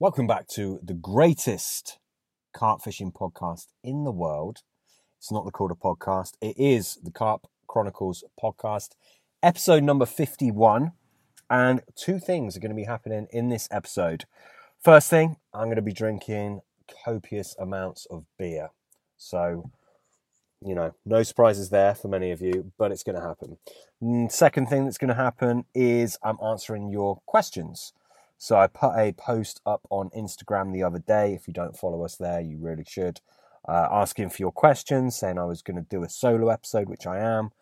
Welcome back to the greatest carp fishing podcast in the world. It's not the Korda Podcast, it is the Carp Chronicles podcast, episode number 51. And two things are going to be happening in this episode. First thing, I'm going to be drinking copious amounts of beer. So, you know, no surprises there for many of you, but it's going to happen. Mm, second thing that's going to happen is I'm answering your questions. So I put a post up on Instagram the other day. If you don't follow us there, you really should. Uh, asking for your questions, saying I was going to do a solo episode, which I am.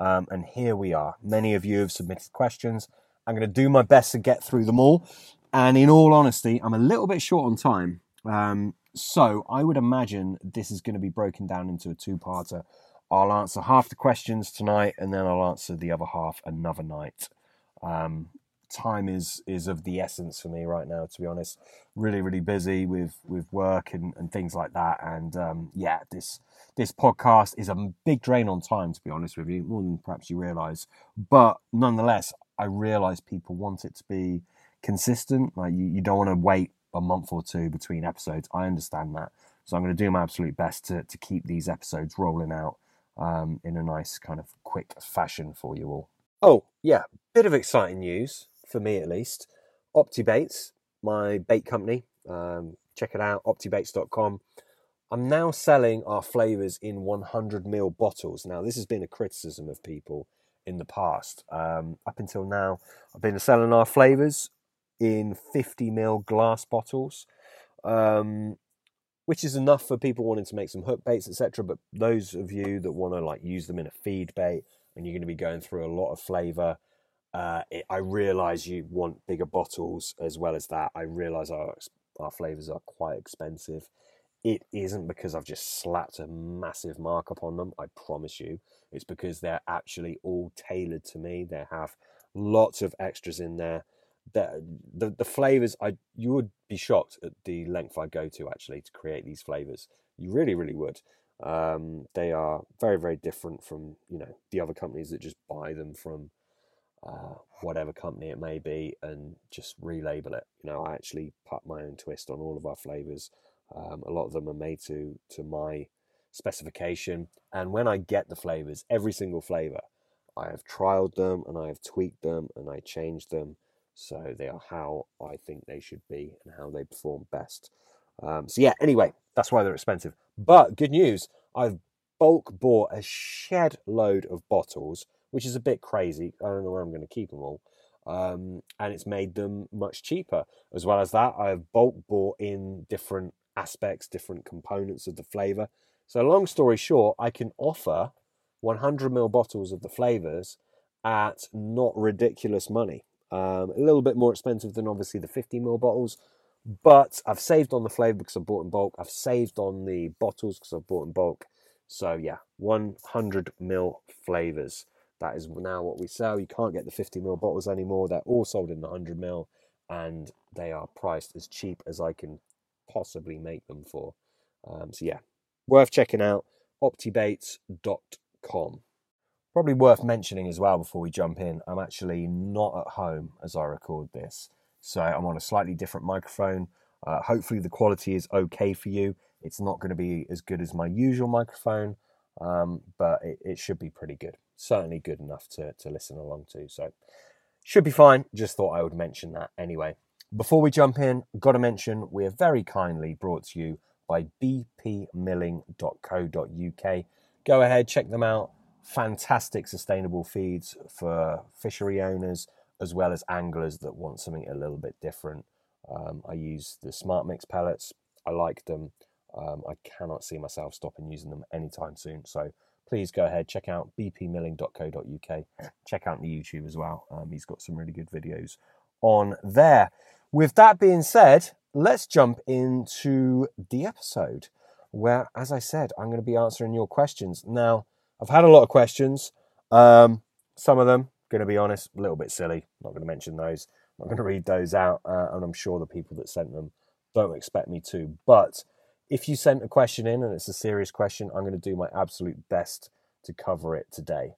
Um, and here we are. Many of you have submitted questions. I'm going to do my best to get through them all. And in all honesty, I'm a little bit short on time. Um, so I would imagine this is going to be broken down into a two parter. I'll answer half the questions tonight and then I'll answer the other half another night. Um, time is is of the essence for me right now to be honest. Really really busy with with work and, and things like that. And um, yeah this this podcast is a big drain on time to be honest with you more than perhaps you realize. But nonetheless i realize people want it to be consistent. Like you, you don't want to wait a month or two between episodes. I understand that. So i'm going to do my absolute best to, to keep these episodes rolling out um, in a nice kind of quick fashion for you all. Oh yeah. Bit of exciting news for me at least. OptiBaits, my bait company. Um, check it out, optibaits.com. I'm now selling our flavors in 100ml bottles. Now, this has been a criticism of people in the past. Um, up until now, I've been selling our flavors in 50ml glass bottles, um, which is enough for people wanting to make some hook baits, etc. But those of you that want to like use them in a feed bait and you're going to be going through a lot of flavor, uh, it, I realise you want bigger bottles as well as that. I realise our our flavors are quite expensive. It isn't because I've just slapped a massive markup on them. I promise you, it's because they're actually all tailored to me. They have lots of extras in there. The the, the flavors, I you would be shocked at the length I go to actually to create these flavors. You really, really would. Um, they are very, very different from you know the other companies that just buy them from uh, whatever company it may be and just relabel it. You know, I actually put my own twist on all of our flavors. Um, a lot of them are made to to my specification, and when I get the flavors, every single flavor, I have trialed them and I have tweaked them and I changed them so they are how I think they should be and how they perform best. Um, so yeah, anyway, that's why they're expensive. But good news, I've bulk bought a shed load of bottles which is a bit crazy. I don't know where I'm going to keep them all. Um, and it's made them much cheaper. As well as that, I've bulk bought in different aspects, different components of the flavor. So, long story short, I can offer 100ml bottles of the flavors at not ridiculous money. Um, a little bit more expensive than obviously the 50ml bottles, but I've saved on the flavor because I bought in bulk. I've saved on the bottles because I've bought in bulk. So, yeah, 100ml flavors. That is now what we sell. You can't get the 50ml bottles anymore. They're all sold in the 100ml and they are priced as cheap as I can possibly make them for. Um, so, yeah, worth checking out optibaits.com. Probably worth mentioning as well before we jump in, I'm actually not at home as I record this. So, I'm on a slightly different microphone. Uh, hopefully, the quality is okay for you. It's not going to be as good as my usual microphone, um, but it, it should be pretty good certainly good enough to, to listen along to. So should be fine. Just thought I would mention that anyway. Before we jump in, got to mention we're very kindly brought to you by bpmilling.co.uk. Go ahead, check them out. Fantastic sustainable feeds for fishery owners as well as anglers that want something a little bit different. Um, I use the Smart Mix pellets. I like them. Um, I cannot see myself stopping using them anytime soon. So please go ahead, check out bpmilling.co.uk. Check out the YouTube as well. Um, he's got some really good videos on there. With that being said, let's jump into the episode where, as I said, I'm going to be answering your questions. Now, I've had a lot of questions. Um, some of them, going to be honest, a little bit silly. Not going to mention those. I'm not going to read those out, uh, and I'm sure the people that sent them don't expect me to. But if you sent a question in and it's a serious question, I'm going to do my absolute best to cover it today.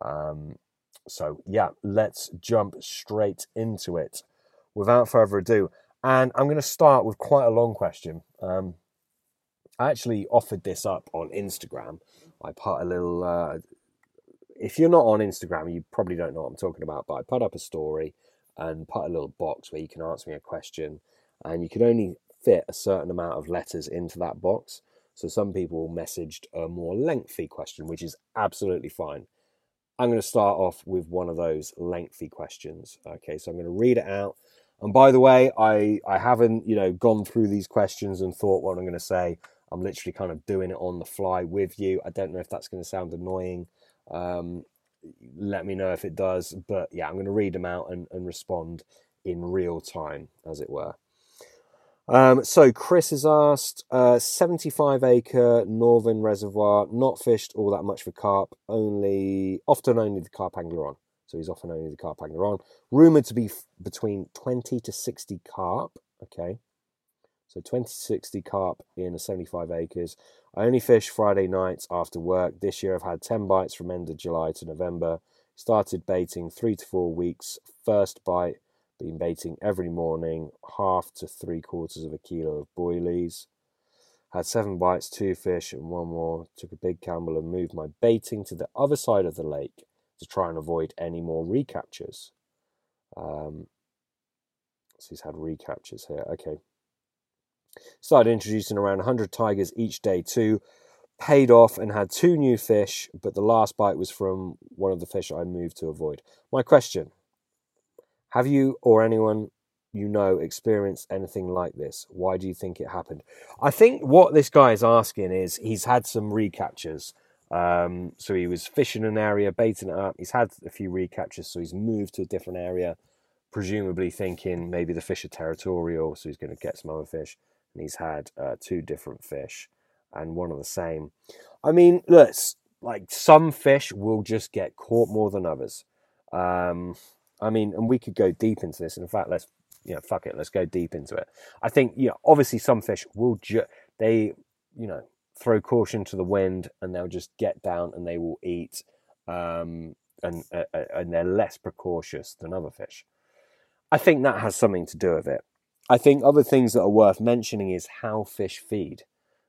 Um, so, yeah, let's jump straight into it. Without further ado, And I'm going to start with quite a long question. Um, I actually offered this up on Instagram. I put a little. Uh, if you're not on Instagram, you probably don't know what I'm talking about. But I put up a story and put a little box where you can answer me a question, and you can only fit a certain amount of letters into that box. So some people messaged a more lengthy question, which is absolutely fine. I'm going to start off with one of those lengthy questions. Okay, so I'm going to read it out. And by the way, I, I haven't, you know, gone through these questions and thought what I'm going to say. I'm literally kind of doing it on the fly with you. I don't know if that's going to sound annoying. Um, let me know if it does. But yeah, I'm going to read them out and, and respond in real time, as it were. Um, so Chris has asked, uh, 75 acre northern reservoir, not fished all that much for carp, only often only the carp angler on. So he's often only the carp angler on. Rumored to be f- between 20 to 60 carp. Okay. So 20 to 60 carp in a 75 acres. I only fish Friday nights after work. This year I've had 10 bites from end of July to November. Started baiting three to four weeks. First bite been baiting every morning, half to three quarters of a kilo of boilies. Had seven bites, two fish, and one more. Took a big Campbell and moved my baiting to the other side of the lake to try and avoid any more recaptures. Um, so he's had recaptures here. Okay. Started introducing around 100 tigers each day too. Paid off and had two new fish, but the last bite was from one of the fish I moved to avoid. My question have you or anyone you know experienced anything like this? Why do you think it happened? I think what this guy is asking is he's had some recaptures. Um, so he was fishing an area, baiting it up. He's had a few recaptures, so he's moved to a different area, presumably thinking maybe the fish are territorial, so he's going to get some other fish. And he's had uh, two different fish and one of the same. I mean, look, like some fish will just get caught more than others. Um, I mean, and we could go deep into this. And in fact, let's you know, fuck it, let's go deep into it. I think you know, obviously some fish will ju- they you know throw caution to the wind and they'll just get down and they will eat, um, and uh, uh, and they're less precautious than other fish. I think that has something to do with it. I think other things that are worth mentioning is how fish feed.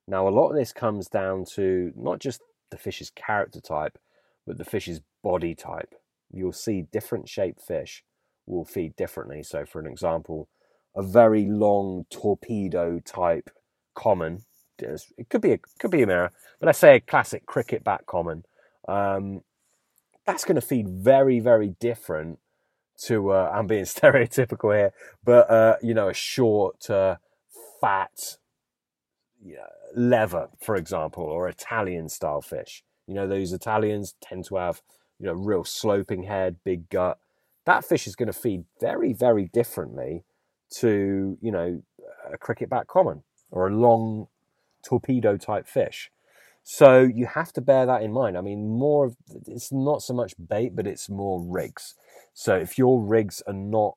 Now, a lot of this comes down to not just the fish's character type, but the fish's body type you'll see different shaped fish will feed differently. So, for an example, a very long torpedo type common, it could be a could be a mirror, but let's say a classic cricket bat common. Um, that's going to feed very very different to uh, I'm being stereotypical here, but uh, you know a short, uh, fat, leather, for example, or Italian style fish. You know those Italians tend to have you know, real sloping head, big gut. That fish is going to feed very, very differently to, you know, a cricket bat common or a long torpedo type fish. So you have to bear that in mind. I mean, more of it's not so much bait, but it's more rigs. So if your rigs are not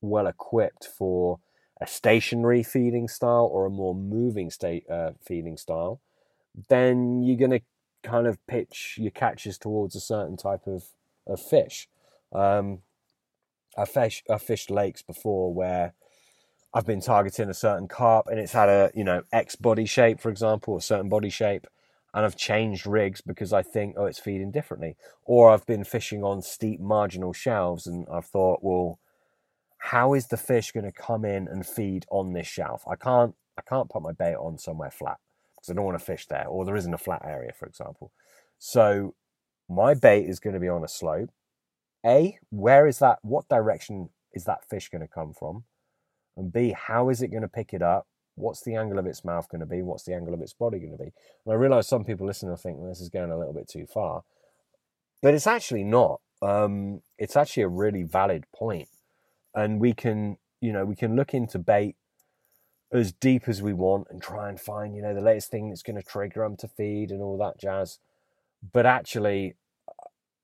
well equipped for a stationary feeding style or a more moving state uh, feeding style, then you're going to kind of pitch your catches towards a certain type of, of fish. Um, I fish I fished lakes before where I've been targeting a certain carp and it's had a you know X body shape, for example, a certain body shape, and I've changed rigs because I think oh it's feeding differently, or I've been fishing on steep marginal shelves and I've thought well how is the fish going to come in and feed on this shelf? I can't I can't put my bait on somewhere flat because I don't want to fish there, or there isn't a flat area, for example. So my bait is going to be on a slope. A, where is that? What direction is that fish going to come from? And B, how is it going to pick it up? What's the angle of its mouth going to be? What's the angle of its body going to be? And I realize some people listen and think well, this is going a little bit too far, but it's actually not. Um, it's actually a really valid point, and we can, you know, we can look into bait as deep as we want and try and find, you know, the latest thing that's going to trigger them to feed and all that jazz. But actually,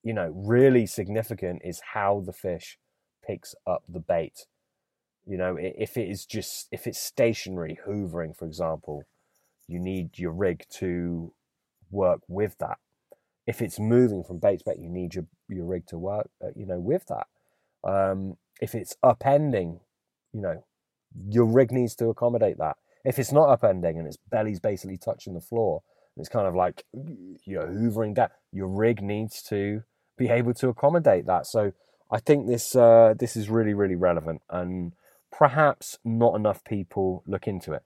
you know, really significant is how the fish picks up the bait. You know, if it is just, if it's stationary, hoovering, for example, you need your rig to work with that. If it's moving from bait to bait, you need your, your rig to work, uh, you know, with that. Um, if it's upending, you know, your rig needs to accommodate that. If it's not upending and its belly's basically touching the floor, it's kind of like you're hoovering down. Your rig needs to be able to accommodate that. So I think this uh, this is really really relevant, and perhaps not enough people look into it.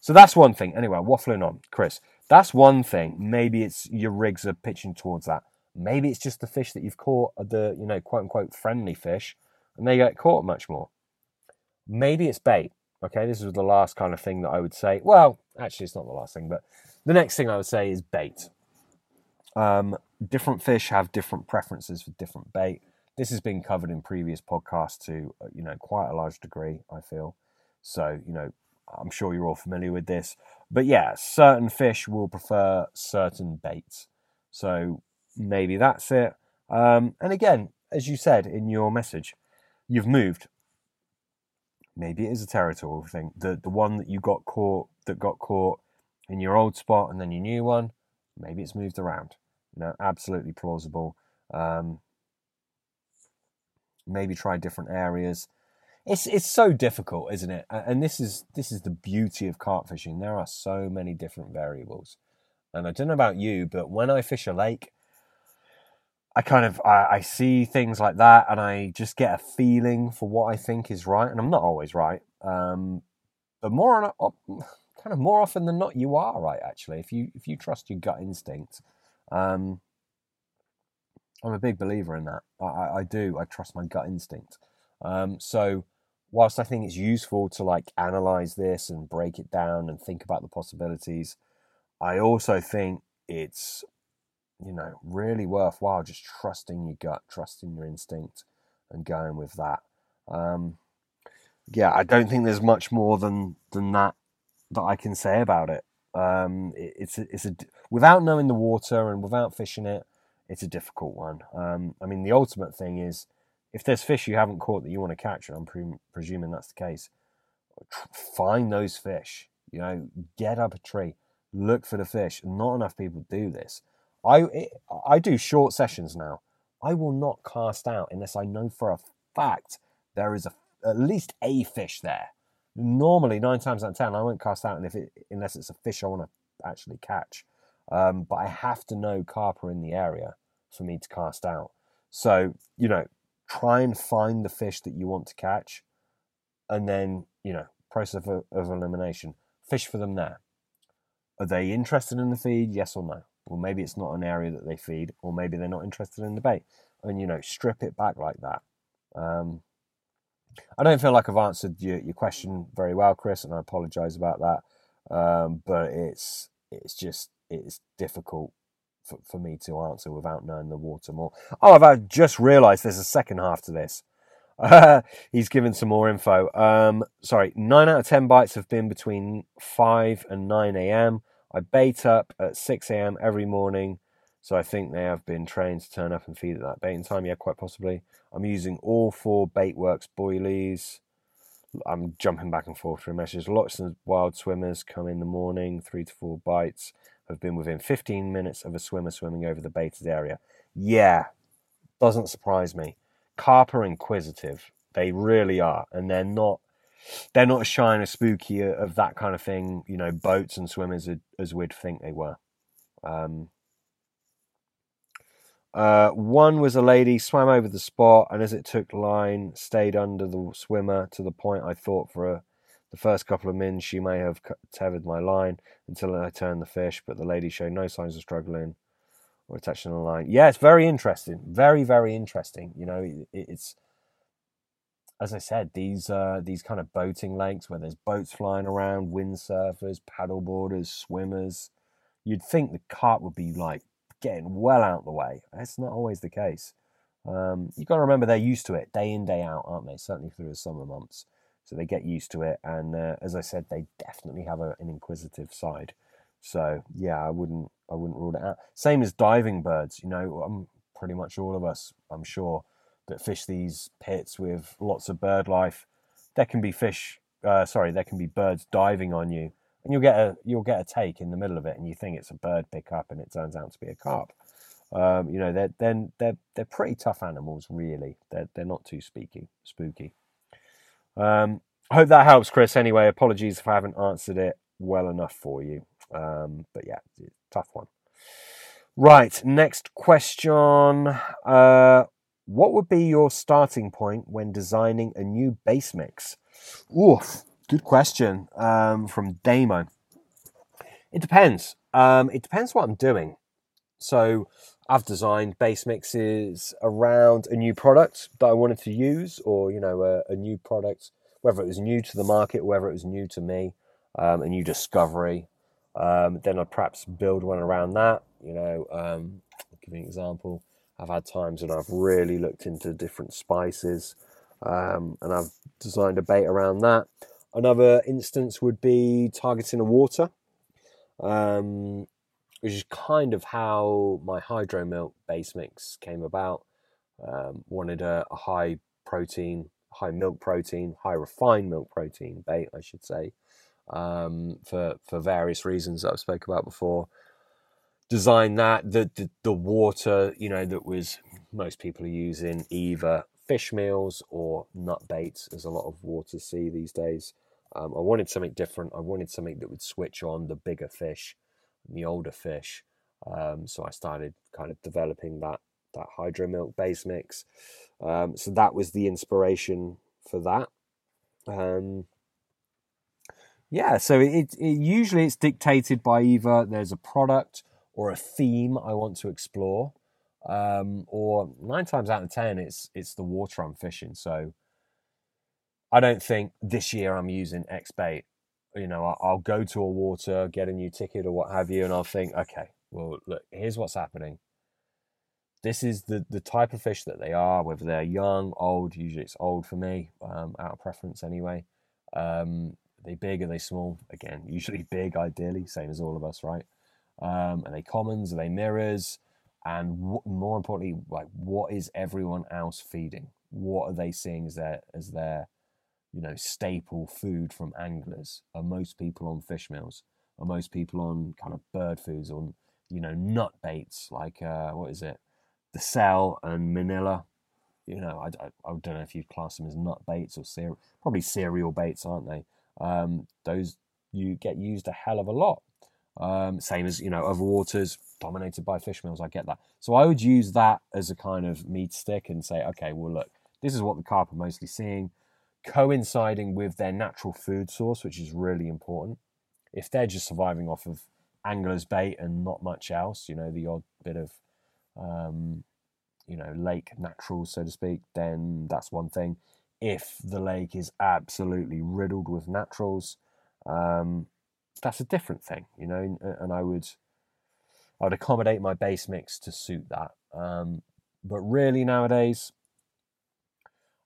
So that's one thing. Anyway, waffling on, Chris. That's one thing. Maybe it's your rigs are pitching towards that. Maybe it's just the fish that you've caught are the you know quote unquote friendly fish, and they get caught much more. Maybe it's bait. Okay, this is the last kind of thing that I would say. Well, actually, it's not the last thing, but the next thing I would say is bait. Um, different fish have different preferences for different bait. This has been covered in previous podcasts to uh, you know quite a large degree. I feel so. You know, I'm sure you're all familiar with this, but yeah, certain fish will prefer certain baits. So maybe that's it. Um, and again, as you said in your message, you've moved. Maybe it is a territorial thing. The the one that you got caught that got caught in your old spot and then your new one, maybe it's moved around. You know, absolutely plausible. Um, maybe try different areas. It's it's so difficult, isn't it? And this is this is the beauty of carp fishing. There are so many different variables. And I don't know about you, but when I fish a lake, I kind of I, I, see things like that, and I just get a feeling for what I think is right, and I'm not always right. Um, but more on, kind of more often than not, you are right. Actually, if you if you trust your gut instinct, um, I'm a big believer in that. I, I do. I trust my gut instinct. Um, so, whilst I think it's useful to like analyze this and break it down and think about the possibilities, I also think it's you know, really worthwhile just trusting your gut, trusting your instinct, and going with that. Um, yeah, I don't think there's much more than than that that I can say about it. Um, it it's a, it's a without knowing the water and without fishing it, it's a difficult one. Um, I mean, the ultimate thing is if there's fish you haven't caught that you want to catch, and I'm pre- presuming that's the case, find those fish. You know, get up a tree, look for the fish. Not enough people do this. I I do short sessions now. I will not cast out unless I know for a fact there is a, at least a fish there. Normally, nine times out of ten, I won't cast out it, unless it's a fish I want to actually catch. Um, but I have to know carp are in the area for me to cast out. So you know, try and find the fish that you want to catch, and then you know, process of, of elimination. Fish for them there. Are they interested in the feed? Yes or no? Or maybe it's not an area that they feed, or maybe they're not interested in the bait. And you know, strip it back like that. Um, I don't feel like I've answered your, your question very well, Chris, and I apologise about that. Um, but it's it's just it's difficult for, for me to answer without knowing the water more. Oh, I've just realised there's a second half to this. Uh, he's given some more info. Um, sorry, nine out of ten bites have been between five and nine a.m. I bait up at 6 a.m. every morning, so I think they have been trained to turn up and feed at that baiting time. Yeah, quite possibly. I'm using all four Baitworks boilies. I'm jumping back and forth through messages. Lots of wild swimmers come in the morning, three to four bites, have been within 15 minutes of a swimmer swimming over the baited area. Yeah, doesn't surprise me. Carp are inquisitive. They really are. And they're not they're not as shy and as spooky of that kind of thing, you know, boats and swimmers as we'd think they were. Um, uh, one was a lady swam over the spot, and as it took line, stayed under the swimmer to the point I thought for a, the first couple of minutes she may have tethered my line until I turned the fish, but the lady showed no signs of struggling or attaching the line. Yeah, it's very interesting, very very interesting. You know, it, it's as I said, these uh, these kind of boating lakes where there's boats flying around, windsurfers, paddleboarders, swimmers, you'd think the carp would be like getting well out the way. That's not always the case. Um, you've got to remember they're used to it day in day out, aren't they? Certainly through the summer months, so they get used to it. And uh, as I said, they definitely have a, an inquisitive side. So yeah, I wouldn't I wouldn't rule it out. Same as diving birds. You know, um, pretty much all of us, I'm sure that fish these pits with lots of bird life. There can be fish, uh, sorry, there can be birds diving on you, and you'll get a you'll get a take in the middle of it, and you think it's a bird pickup, and it turns out to be a carp. Um, you know, they're then they're they're pretty tough animals, really. They're they're not too spooky. Spooky. Um, I hope that helps, Chris. Anyway, apologies if I haven't answered it well enough for you. Um, but yeah, tough one. Right, next question. Uh, what would be your starting point when designing a new base mix? Oof, good question um, from Damo. It depends. Um, it depends what I'm doing. So I've designed base mixes around a new product that I wanted to use, or you know, a, a new product, whether it was new to the market, whether it was new to me, um, a new discovery. Um, then I'd perhaps build one around that. You know, um, I'll give you an example. I've had times when I've really looked into different spices, um, and I've designed a bait around that. Another instance would be targeting a water. Um, which is kind of how my hydro milk base mix came about. Um, wanted a, a, high protein, high milk protein, high refined milk protein bait, I should say, um, for for various reasons that I've spoke about before. Design that the, the the water, you know, that was most people are using either fish meals or nut baits, There's a lot of water see these days. Um, I wanted something different. I wanted something that would switch on the bigger fish the older fish. Um, so I started kind of developing that that hydro milk base mix. Um, so that was the inspiration for that. Um, yeah, so it, it usually it's dictated by either there's a product or a theme I want to explore, um, or nine times out of ten it's it's the water I'm fishing. So I don't think this year I'm using X bait you know, I'll go to a water, get a new ticket or what have you, and I'll think, okay, well, look, here's what's happening. This is the, the type of fish that they are, whether they're young, old. Usually it's old for me, um, out of preference anyway. Um, they big? Are they small? Again, usually big, ideally, same as all of us, right? Um, are they commons? Are they mirrors? And w- more importantly, like what is everyone else feeding? What are they seeing as their as their you know, staple food from anglers? Are most people on fish meals? Are most people on kind of bird foods, on, you know, nut baits like, uh, what is it? The cell and Mainline. You know, I, I, I don't know if you'd class them as nut baits or cereal, probably cereal baits, aren't they? Um, those you get used a hell of a lot. Um, same as, you know, other waters dominated by fish meals. I get that. So I would use that as a kind of meat stick and say, okay, well, look, this is what the carp are mostly seeing coinciding with their natural food source, which is really important. If they're just surviving off of angler's bait and not much else, you know, the odd bit of, um, you know, lake natural, so to speak, then that's one thing. If the lake is absolutely riddled with naturals, um, that's a different thing, you know, and I would, I would accommodate my base mix to suit that. Um, but really nowadays,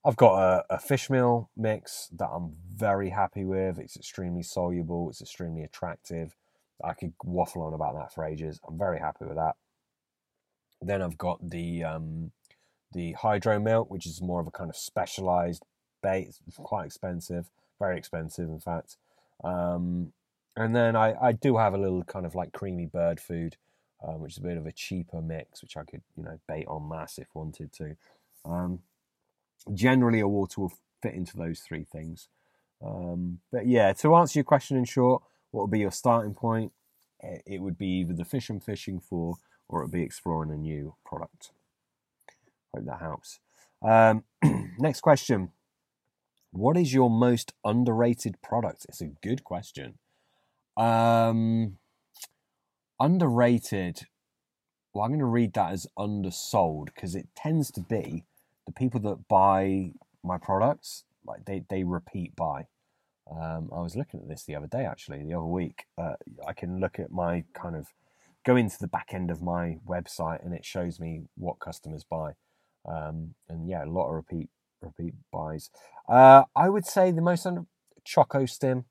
I've got a, a fish meal mix that I'm very happy with. It's extremely soluble. It's extremely attractive. I could waffle on about that for ages. I'm very happy with that. Then I've got the um, the hydro milk, which is more of a kind of specialized bait. It's quite expensive, very expensive, in fact. Um, and then I, I do have a little kind of like creamy bird food, um, which is a bit of a cheaper mix, which I could you know bait on mass if wanted to. Um, generally a water will fit into those three things. Um, but yeah, to answer your question in short, what would be your starting point? It would be either the fish I'm fishing for or it would be exploring a new product. Hope that helps. Um, next question. What is your most underrated product? It's a good question. Um, underrated. Well, I'm going to read that as undersold because it tends to be the people that buy my products, like they, they repeat buy. Um, I was looking at this the other day, actually, the other week. Uh, I can look at my kind of go into the back end of my website and it shows me what customers buy. Um, and yeah, a lot of repeat repeat buys. Uh, I would say the most under Choco Stim.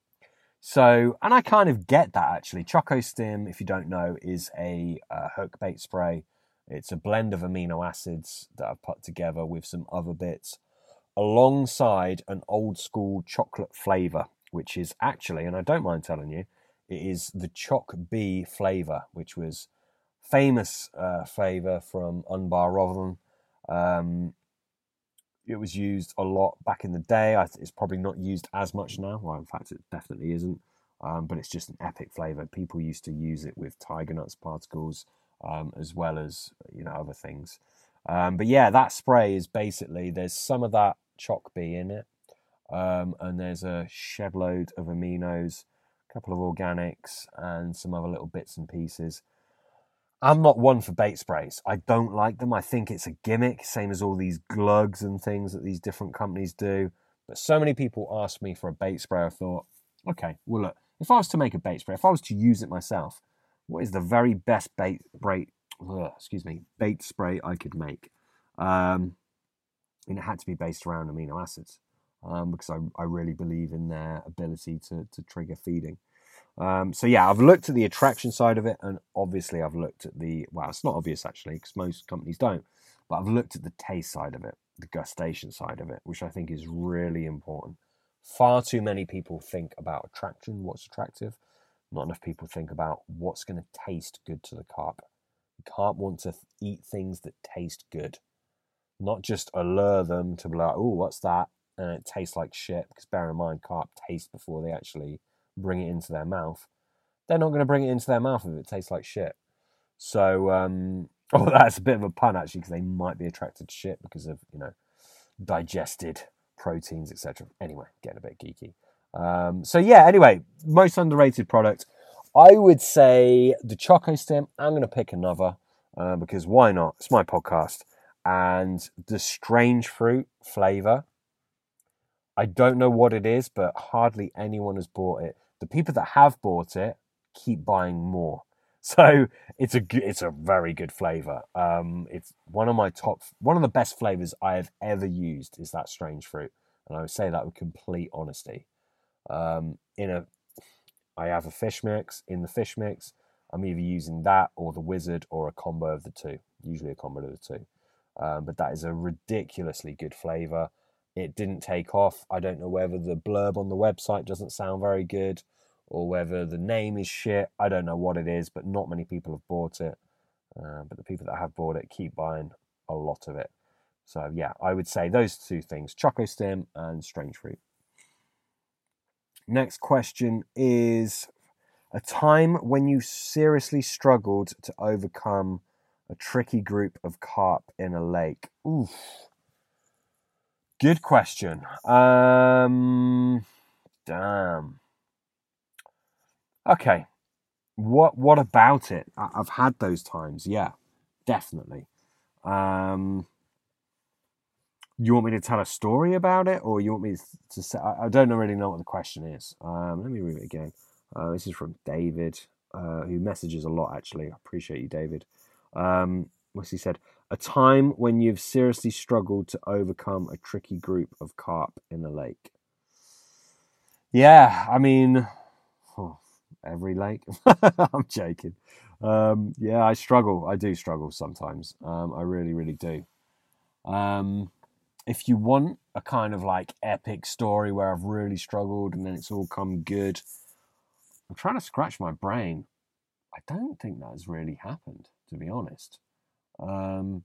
So, and I kind of get that actually. Choco Stim, if you don't know, is a uh, hook bait spray it's a blend of amino acids that I've put together with some other bits alongside an old school chocolate flavor, which is actually, and I don't mind telling you, it is the Choc B flavor, which was famous uh, flavor from Unbar Rotherham. Um, it was used a lot back in the day. It's probably not used as much now. Well, in fact, it definitely isn't. Um, but it's just an epic flavor. People used to use it with tiger nuts particles um, as well as you know other things. Um, but yeah, that spray is basically there's some of that choc B in it, um, and there's a shed load of aminos, a couple of organics, and some other little bits and pieces. I'm not one for bait sprays. I don't like them. I think it's a gimmick, same as all these glugs and things that these different companies do. But so many people ask me for a bait spray. I thought, okay, well, look, if I was to make a bait spray, if I was to use it myself, what is the very best bait spray? Excuse me, bait spray I could make? Um, and it had to be based around amino acids um, because I, I really believe in their ability to, to trigger feeding. Um, so yeah, I've looked at the attraction side of it, and obviously I've looked at the well, it's not obvious actually because most companies don't, but I've looked at the taste side of it, the gustation side of it, which I think is really important. Far too many people think about attraction, what's attractive. Not enough people think about what's going to taste good to the carp. You can't want to eat things that taste good, not just allure them to be like, oh, what's that? And it tastes like shit. Because bear in mind, carp taste before they actually bring it into their mouth, they're not going to bring it into their mouth if it tastes like shit. So, um, oh, that's a bit of a pun actually, because they might be attracted to shit because of you know digested proteins, etc. Anyway, getting a bit geeky. Um, so yeah, anyway, most underrated product. I would say the Choco Stim. I'm going to pick another uh, because why not? It's my podcast. And the strange fruit flavor. I don't know what it is, but hardly anyone has bought it the people that have bought it keep buying more. So it's a it's a very good flavor. Um, it's one of my top, one of the best flavors I have ever used is that strange fruit, and I would say that with complete honesty. Um, in a, I have a fish mix. In the fish mix, I'm either using that or the wizard or a combo of the two. Usually a combo of the two. Um, but that is a ridiculously good flavor. It didn't take off. I don't know whether the blurb on the website doesn't sound very good or whether the name is shit. I don't know what it is, but not many people have bought it. Uh, but the people that have bought it keep buying a lot of it. So yeah, I would say those two things: Choco Stim and Strange Fruit. Next question is a time when you seriously struggled to overcome a tricky group of carp in a lake. Oof. Good question. Um, damn. Okay. What what about it? I, have had those times. Yeah, definitely. Um, you want me to tell a story about it, or you want me to say? I, I don't really know what the question is. Um, let me read it again. Uh, this is from David, uh, who messages a lot. Actually, I appreciate you, David. Um, what's he said? A time when you've seriously struggled to overcome a tricky group of carp in the lake. Yeah, I mean, oh, every lake. I'm joking. Um, yeah, I struggle. I do struggle sometimes. Um, I really, really do. Um, if you want a kind of like epic story where I've really struggled and then it's all come good, I'm trying to scratch my brain. I don't think that has really happened, to be honest. Um,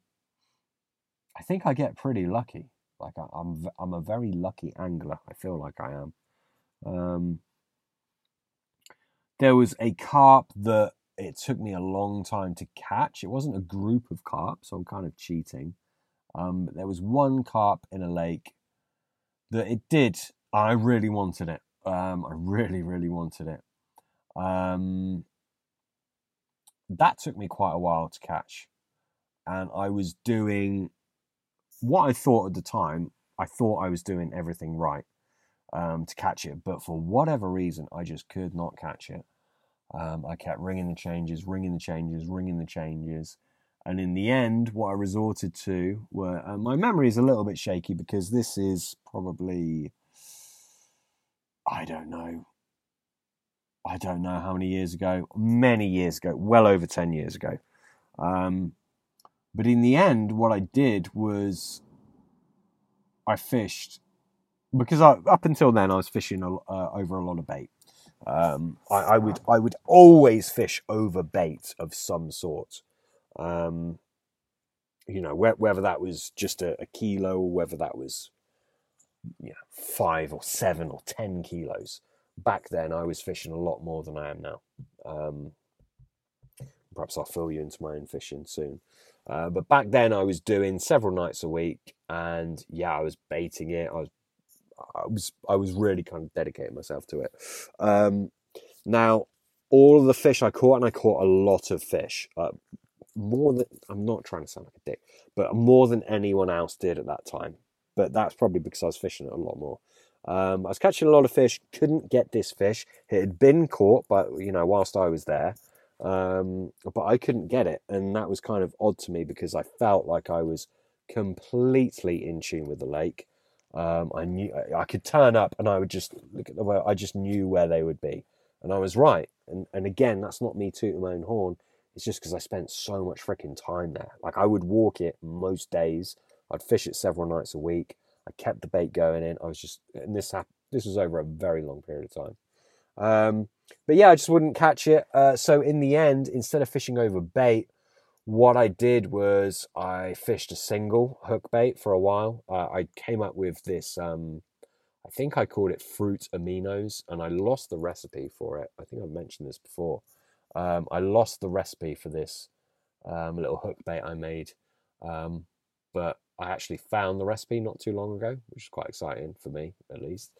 I think I get pretty lucky. Like I, am I'm a very lucky angler. I feel like I am. Um, there was a carp that it took me a long time to catch. It wasn't a group of carp, so I'm kind of cheating. Um, there was one carp in a lake that it did. I really wanted it. Um, I really, really wanted it. Um, that took me quite a while to catch and I was doing what I thought at the time. I thought I was doing everything right um, to catch it, but for whatever reason, I just could not catch it. Um, I kept ringing the changes, ringing the changes, ringing the changes. And in the end, what I resorted to were uh, my memory is a little bit shaky because this is probably, I don't know, I don't know how many years ago, many years ago, well over 10 years ago. Um, but in the end, what I did was I fished because I, up until then I was fishing uh, over a lot of bait. Um, I, I, would I would always fish over bait of some sort. Um, you know, whether that was just a, a kilo or whether that was you know, five or seven or ten kilos. Back then, I was fishing a lot more than I am now. Um, perhaps I'll fill you into my own fishing soon. Uh, but back then, I was doing several nights a week, and yeah, I was baiting it. I was, I was, I was really kind of dedicating myself to it. Um, now, all of the fish I caught, and I caught a lot of fish, uh, more than I'm not trying to sound like a dick, but more than anyone else did at that time. But that's probably because I was fishing it a lot more. Um, I was catching a lot of fish, couldn't get this fish. It had been caught, but you know, whilst I was there, um, but I couldn't get it, and that was kind of odd to me because I felt like I was completely in tune with the lake. Um, I knew I could turn up, and I would just look at the way I just knew where they would be, and I was right. And and again, that's not me tooting my own horn. It's just because I spent so much freaking time there. Like I would walk it most days. I'd fish it several nights a week. I kept the bait going in. I was just, and this happened. This was over a very long period of time. Um, but yeah, I just wouldn't catch it. Uh, so in the end, instead of fishing over bait, what I did was I fished a single hook bait for a while. Uh, I came up with this. Um, I think I called it fruit aminos, and I lost the recipe for it. I think I've mentioned this before. Um, I lost the recipe for this um, little hook bait I made, um, but I actually found the recipe not too long ago, which is quite exciting for me, at least.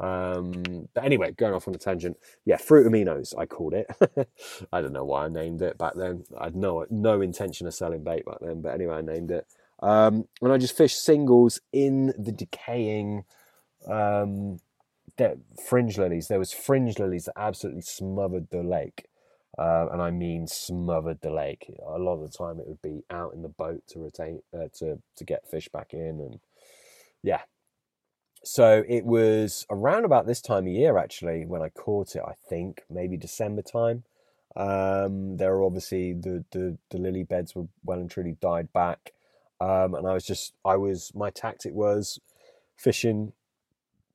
Um, but anyway, going off on a tangent, yeah, fruit aminos, I called it. I don't know why I named it back then. I had no no intention of selling bait back then, but anyway, I named it. Um, and I just fished singles in the decaying um, fringe lilies. There was fringe lilies that absolutely smothered the lake. Uh, and I mean smothered the lake. A lot of the time, it would be out in the boat to retain uh, to to get fish back in, and yeah. So it was around about this time of year actually when I caught it. I think maybe December time. Um, there were obviously the, the the lily beds were well and truly died back, um, and I was just I was my tactic was fishing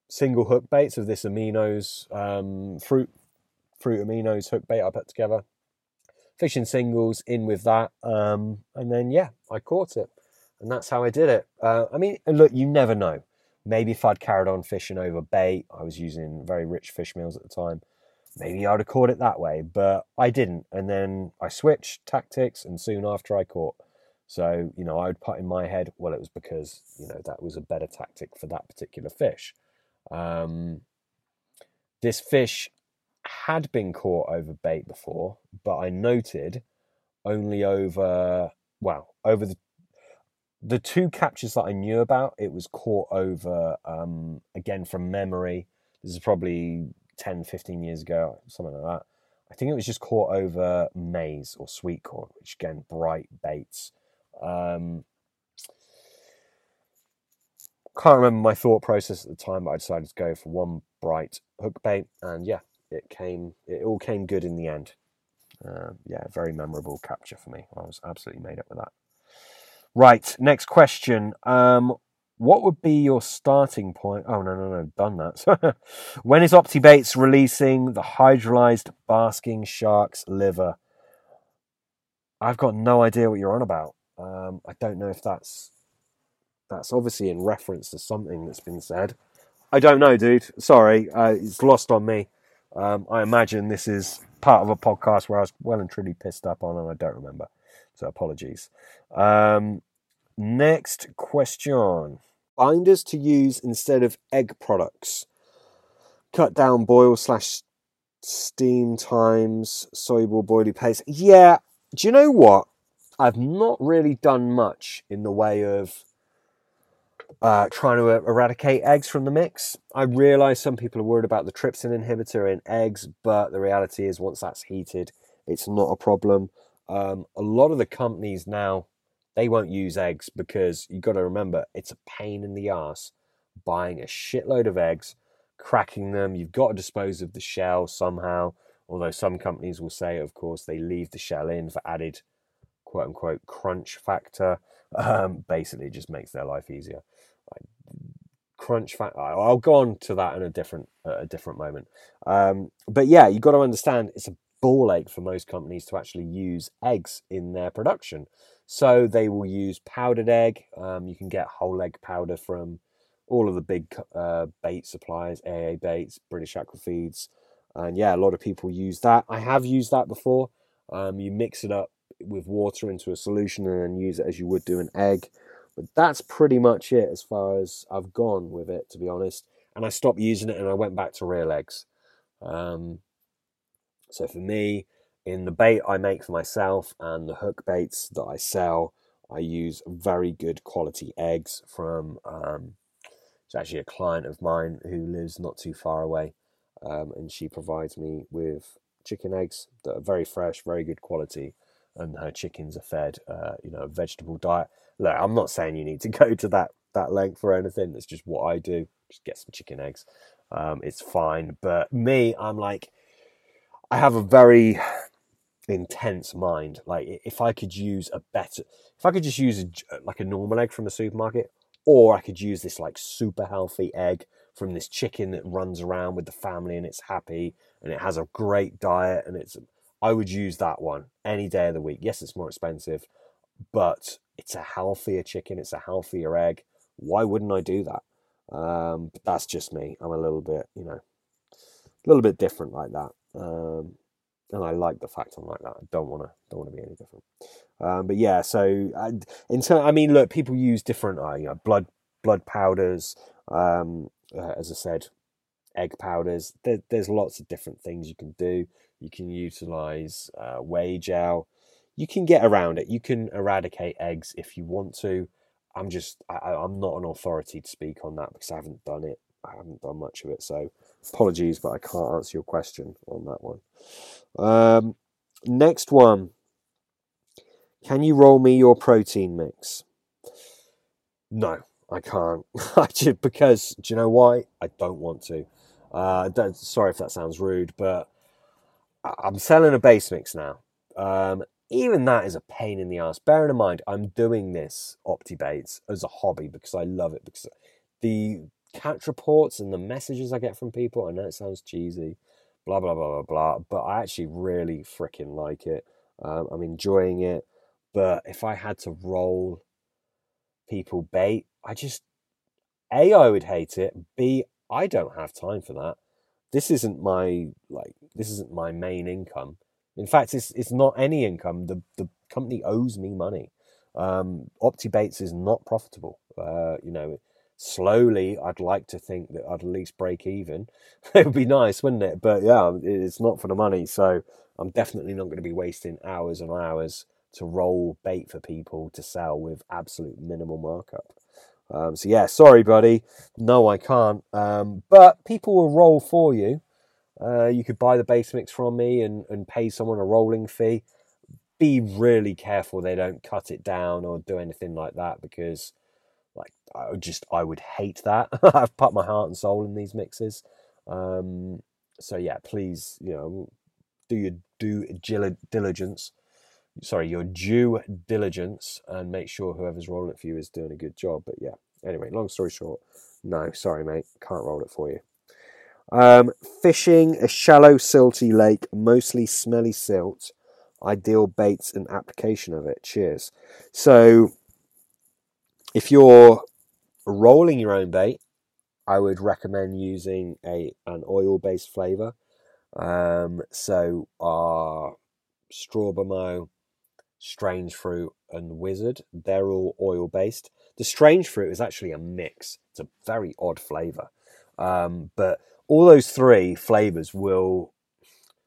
single hook baits of this aminos um, fruit fruit aminos hook bait I put together. Fishing singles in with that, um, and then yeah, I caught it, and that's how I did it. Uh, I mean, look, you never know. Maybe if I'd carried on fishing over bait, I was using very rich fish meals at the time. Maybe I'd have caught it that way, but I didn't. And then I switched tactics, and soon after I caught. So, you know, I would put in my head, well, it was because, you know, that was a better tactic for that particular fish. Um, this fish had been caught over bait before, but I noted only over well over the the two captures that I knew about. It was caught over um, again from memory. This is probably 10, 15 years ago, something like that. I think it was just caught over maize or sweet corn, which again bright baits. Um, can't remember my thought process at the time, but I decided to go for one bright hook bait, and yeah, it came. It all came good in the end. Uh, yeah, very memorable capture for me. I was absolutely made up with that. Right, next question. Um, what would be your starting point? Oh no, no, no, done that. when is OptiBaits releasing the hydrolyzed basking shark's liver? I've got no idea what you're on about. Um, I don't know if that's that's obviously in reference to something that's been said. I don't know, dude. Sorry, uh, it's lost on me. Um, I imagine this is part of a podcast where I was well and truly pissed up on, and I don't remember. So apologies. Um, next question: binders to use instead of egg products. Cut down boil slash steam times, soluble boilie paste. Yeah, do you know what? I've not really done much in the way of uh, trying to eradicate eggs from the mix. I realize some people are worried about the trypsin inhibitor in eggs, but the reality is once that's heated, it's not a problem. Um, a lot of the companies now they won't use eggs because you've got to remember it's a pain in the ass buying a shitload of eggs, cracking them. You've got to dispose of the shell somehow. Although some companies will say, of course, they leave the shell in for added quote unquote crunch factor. Um, basically, it just makes their life easier Like, crunch factor. I'll go on to that in a different a different moment. Um, but yeah, you've got to understand it's a ball ache for most companies to actually use eggs in their production. So they will use powdered egg. Um, you can get whole egg powder from all of the big uh, bait suppliers, AA Baits, British Aqua Feeds. And yeah, a lot of people use that. I have used that before. Um, you mix it up with water into a solution and then use it as you would do an egg. But that's pretty much it as far as I've gone with it, to be honest. And I stopped using it and I went back to real eggs. Um, so for me, in the bait I make for myself and the hook baits that I sell, I use very good quality eggs from. Um, it's actually a client of mine who lives not too far away, um, and she provides me with chicken eggs that are very fresh, very good quality, and her chickens are fed, uh, you know, a vegetable diet. Look, I'm not saying you need to go to that that length or anything. That's just what I do. Just get some chicken eggs. Um, it's fine. But me, I'm like, I have a very intense mind. Like if I could use a better, if I could just use a, like a normal egg from the supermarket, or I could use this like super healthy egg from this chicken that runs around with the family and it's happy and it has a great diet and it's I would use that one any day of the week. Yes, it's more expensive, but it's a healthier chicken, it's a healthier egg. Why wouldn't I do that? Um, but that's just me. I'm a little bit, you know, a little bit different like that. Um, and I like the fact I'm like that. I don't want to don't want to be any different. Um, but yeah, so uh, in turn, I mean, look, people use different, uh, you know, blood blood powders. Um, uh, as I said, egg powders. There, there's lots of different things you can do. You can utilize uh, whey gel. You can get around it. You can eradicate eggs if you want to. I'm just, I, I'm not an authority to speak on that because I haven't done it. I haven't done much of it. So apologies, but I can't answer your question on that one. Um, next one. Can you roll me your protein mix? No, I can't. I just because do you know why? I don't want to. Uh, sorry if that sounds rude, but I'm selling a base mix now. Um, even that is a pain in the ass. Bearing in mind, I'm doing this OptiBaits as a hobby because I love it. Because the catch reports and the messages I get from people, I know it sounds cheesy, blah blah blah blah blah, but I actually really freaking like it. Um, I'm enjoying it. But if I had to roll people bait, I just a I would hate it. B I don't have time for that. This isn't my like this isn't my main income. In fact, it's it's not any income. The the company owes me money. Um, OptiBaits is not profitable. Uh, you know, slowly, I'd like to think that I'd at least break even. it would be nice, wouldn't it? But yeah, it's not for the money. So I'm definitely not going to be wasting hours and hours to roll bait for people to sell with absolute minimal markup. Um, so yeah, sorry, buddy. No, I can't. Um, but people will roll for you. Uh, you could buy the base mix from me and, and pay someone a rolling fee. Be really careful they don't cut it down or do anything like that because, like, I would just I would hate that. I've put my heart and soul in these mixes. Um, so yeah, please, you know, do your due diligence sorry, your due diligence and make sure whoever's rolling it for you is doing a good job. But yeah, anyway, long story short, no, sorry, mate, can't roll it for you. Um, fishing a shallow, silty lake, mostly smelly silt. Ideal baits and application of it. Cheers. So, if you're rolling your own bait, I would recommend using a an oil based flavor. Um, so, our Strawbermo, strange fruit and wizard they're all oil based the strange fruit is actually a mix. It's a very odd flavor. Um, but all those three flavors will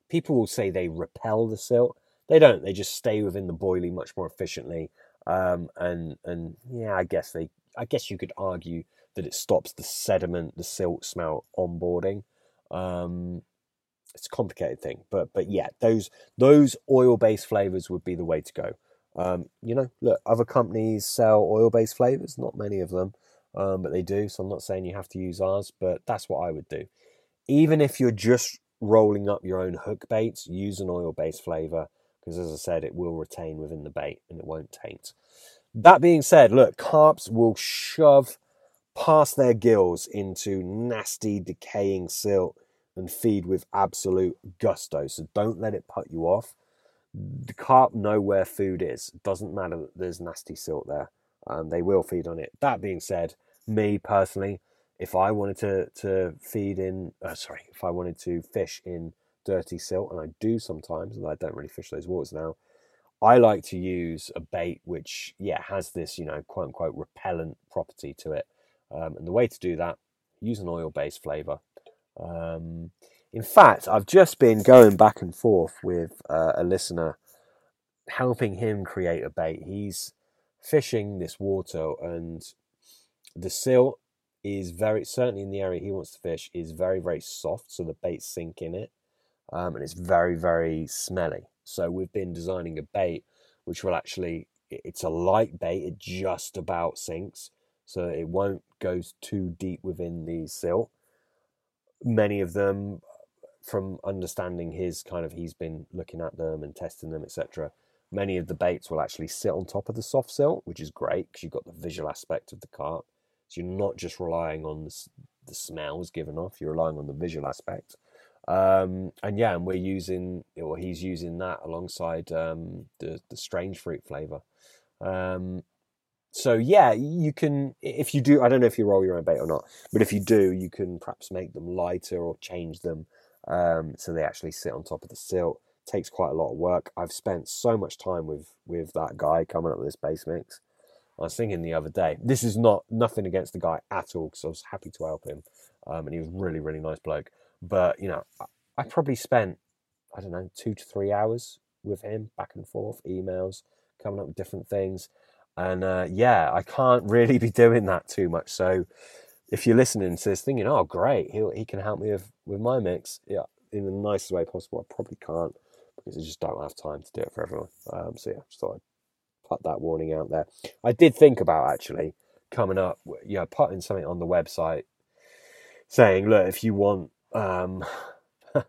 people will say they repel the silt. They don't. They just stay within the boilie much more efficiently um, and and yeah i guess they i guess you could argue that it stops the sediment the silt smell onboarding um, it's a complicated thing, but but yeah, those those oil based flavors would be the way to go. Um, you know, look, other companies sell oil based flavors, not many of them, um, but they do. So I'm not saying you have to use ours, but that's what I would do. Even if you're just rolling up your own hook baits, use an oil based flavor because, as I said, it will retain within the bait and it won't taint. That being said, look, carps will shove past their gills into nasty, decaying silt and feed with absolute gusto. So don't let it put you off. The carp know where food is. It doesn't matter that there's nasty silt there. Um, they will feed on it. That being said, me personally, if I wanted to to feed in, uh, sorry, if I wanted to fish in dirty silt, and I do sometimes, and I don't really fish those waters now. I like to use a bait which, yeah, has this, you know, quote unquote repellent property to it. Um, and the way to do that, use an oil based flavor. Um, in fact, I've just been going back and forth with uh, a listener, helping him create a bait. He's fishing this water, and the silt is very certainly in the area he wants to fish is very very soft, so the baits sink in it, um, and it's very very smelly. So we've been designing a bait which will actually it's a light bait. It just about sinks, so it won't go too deep within the silt. Many of them, from understanding his kind of, he's been looking at them and testing them, etc. Many of the baits will actually sit on top of the soft silt, which is great because you've got the visual aspect of the carp. So you're not just relying on the, the smells given off; you're relying on the visual aspect. Um, and yeah, and we're using, or he's using that alongside um, the the strange fruit flavor. Um, so yeah, you can if you do. I don't know if you roll your own bait or not, but if you do, you can perhaps make them lighter or change them um, so they actually sit on top of the silt. takes quite a lot of work. I've spent so much time with with that guy coming up with this base mix. I was thinking the other day. This is not nothing against the guy at all because I was happy to help him, um, and he was really really nice bloke. But you know, I probably spent I don't know two to three hours with him back and forth, emails, coming up with different things, and uh, yeah, I can't really be doing that too much. So if you're listening to this, thinking, "Oh, great, he he can help me with with my mix," yeah, in the nicest way possible. I probably can't because I just don't have time to do it for everyone. Um, so yeah, just thought I'd put that warning out there. I did think about actually coming up, you know, putting something on the website saying, "Look, if you want." Um,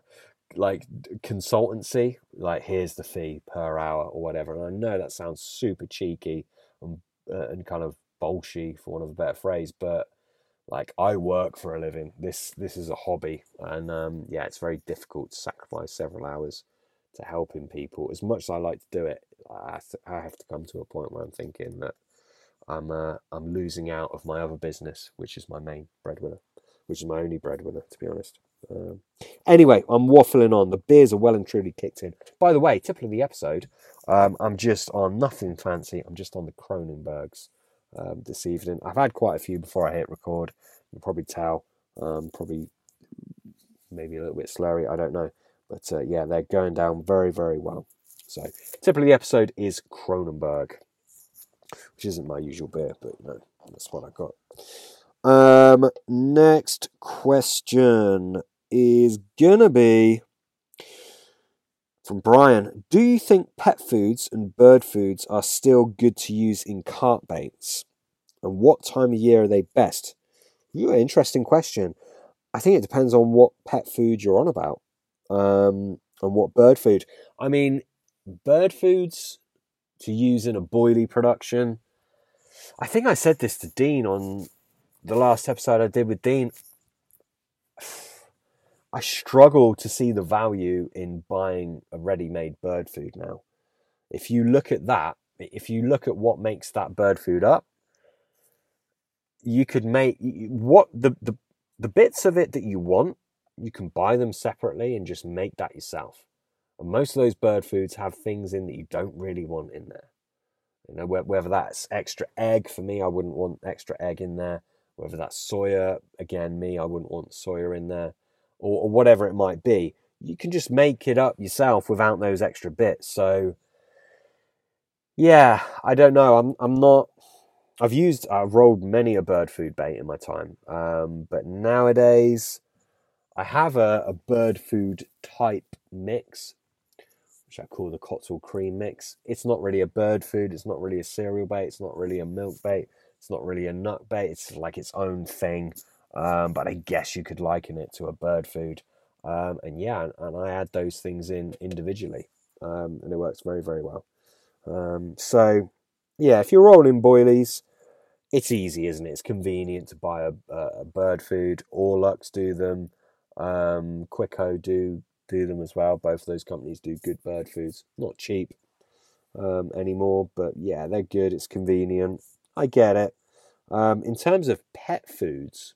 like consultancy, like here's the fee per hour or whatever. And I know that sounds super cheeky and, uh, and kind of bolshy, for want of a better phrase, but like I work for a living. This this is a hobby, and um, yeah, it's very difficult to sacrifice several hours to helping people. As much as I like to do it, I have to, I have to come to a point where I'm thinking that I'm uh, I'm losing out of my other business, which is my main breadwinner, which is my only breadwinner, to be honest. Um, anyway, I'm waffling on. The beers are well and truly kicked in. By the way, tip of the episode, um, I'm just on nothing fancy. I'm just on the Kronenbourgs um, this evening. I've had quite a few before I hit record. You can probably tell. Um, probably maybe a little bit slurry. I don't know. But uh, yeah, they're going down very, very well. So, of the episode is Kronenbourg, which isn't my usual beer, but you know, that's what I got. Um, next question is gonna be from Brian. Do you think pet foods and bird foods are still good to use in carp baits? And what time of year are they best? Ooh, interesting question. I think it depends on what pet food you're on about um, and what bird food. I mean, bird foods to use in a boilie production. I think I said this to Dean on the last episode I did with Dean. I struggle to see the value in buying a ready-made bird food now. If you look at that, if you look at what makes that bird food up, you could make what the the the bits of it that you want, you can buy them separately and just make that yourself. And most of those bird foods have things in that you don't really want in there. You know, whether that's extra egg for me, I wouldn't want extra egg in there. Whether that's soya, again, me, I wouldn't want soya in there or, or whatever it might be. You can just make it up yourself without those extra bits. So, yeah, I don't know. I'm I'm not. I've used I've rolled many a bird food bait in my time, um, but nowadays I have a, a bird food type mix, which I call the Cotswold cream mix. It's not really a bird food. It's not really a cereal bait. It's not really a milk bait. It's not really a nut bait. It's like its own thing. Um, but I guess you could liken it to a bird food. Um, and yeah, and I add those things in individually, um, and it works very, very well. Um, so yeah, if you're rolling boilies, it's easy, isn't it? It's convenient to buy a, a bird food. Orlux do them. Um, Quiko do do them as well. Both of those companies do good bird foods. Not cheap um, anymore, but yeah, they're good. It's convenient. I get it. In terms of pet foods,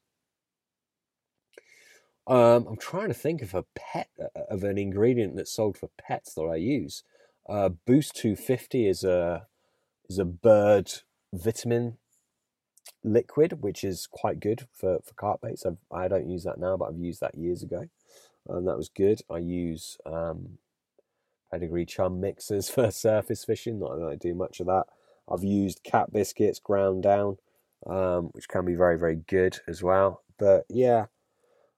um, I'm trying to think of a pet uh, of an ingredient that's sold for pets that I use. Uh, Boost 250 is a is a bird vitamin liquid, which is quite good for for carp baits. I've, I do not use that now, but I've used that years ago, and that was good. I use um, pedigree chum mixers for surface fishing. Not that I do much of that. I've used cat biscuits ground down, um, which can be very very good as well. But yeah,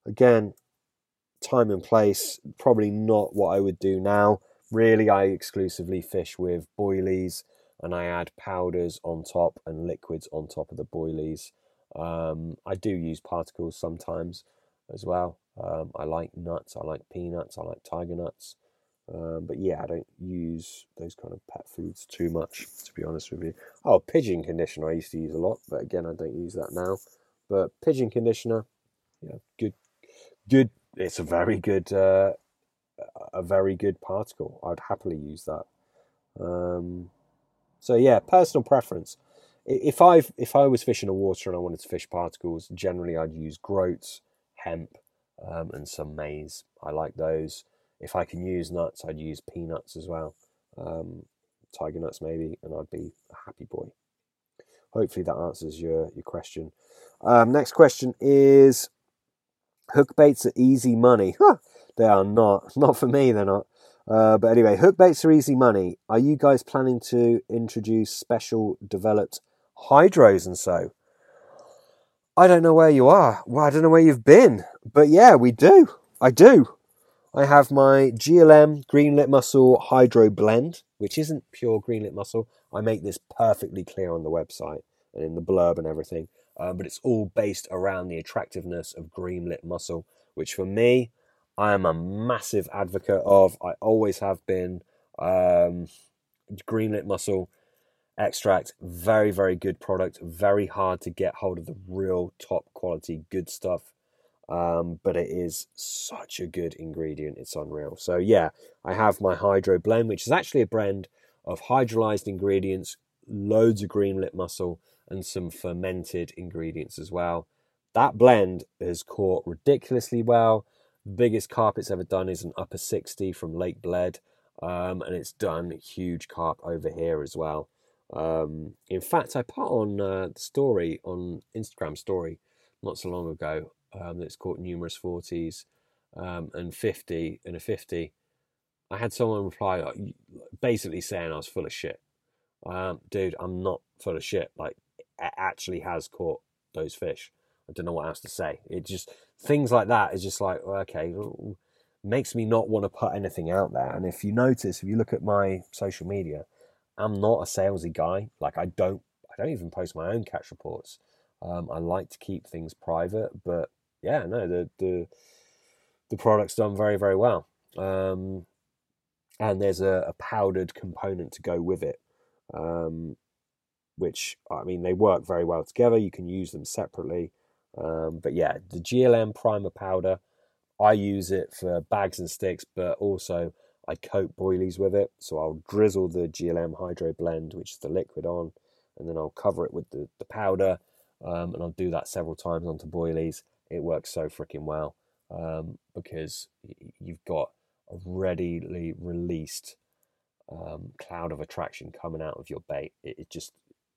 again, time and place probably not what I would do now. Really, I exclusively fish with boilies and I add powders on top and liquids on top of the boilies. Um, I do use particles sometimes as well. Um, I like nuts, I like peanuts, I like tiger nuts. Um, but yeah, I don't use those kind of pet foods too much, to be honest with you. Oh, pigeon conditioner I used to use a lot, but again, I don't use that now. But pigeon conditioner, yeah, good, good. It's a very good, uh, a very good particle. I'd happily use that. Um, so yeah, personal preference. If I if I was fishing a water and I wanted to fish particles, generally I'd use groats, hemp, um, and some maize. I like those. If I can use nuts, I'd use peanuts as well, um, tiger nuts maybe, and I'd be a happy boy. Hopefully that answers your your question. Um, next question is hook baits are easy money. they are not. Not for me. They're not. Uh, but anyway, hook baits are easy money. Are you guys planning to introduce special developed hydros and so? I don't know where you are. Well, I don't know where you've been. But yeah, we do. I do. I have my GLM Green Lipped Mussel Hydro Blend, which isn't pure Green Lipped Mussel. I make this perfectly clear on the website and in the blurb and everything. Um, but it's all based around the attractiveness of Green Lipped Mussel, which for me, I am a massive advocate of. I always have been. Um, green lipped mussel extract, very very good product. Very hard to get hold of the real top quality good stuff. Um, but it is such a good ingredient. It's unreal. So yeah, I have my hydro blend, which is actually a blend of hydrolyzed ingredients, loads of green lipped mussel, and some fermented ingredients as well. That blend has caught ridiculously well. The biggest carp it's ever done is an upper 60 from Lake Bled, um, and it's done huge carp over here as well. Um, in fact, I put on uh, the story on Instagram story not so long ago um, that's caught numerous 40s um, and 50 and a 50. I had someone reply uh, basically saying I was full of shit. Um, dude, I'm not full of shit. Like, actually has caught those fish. I don't know what else to say. It just things like that is just like okay, makes me not want to put anything out there. And if you notice, if you look at my social media, I'm not a salesy guy. Like I don't, I don't even post my own catch reports. Um, I like to keep things private, but yeah, no, the the the product's done very very well. Um, and there's a, a, powdered component to go with it. Um, which I mean, they work very well together. You can use them separately. Um, but yeah, the GLM primer powder, I use it for bags and sticks, but also I coat boilies with it. So I'll drizzle the GLM Hydro Blend, which is the liquid, on, and then I'll cover it with the, the powder, um, and I'll do that several times onto boilies. It works so freaking well um, because you've got a readily released um, cloud of attraction coming out of your bait. It, it just,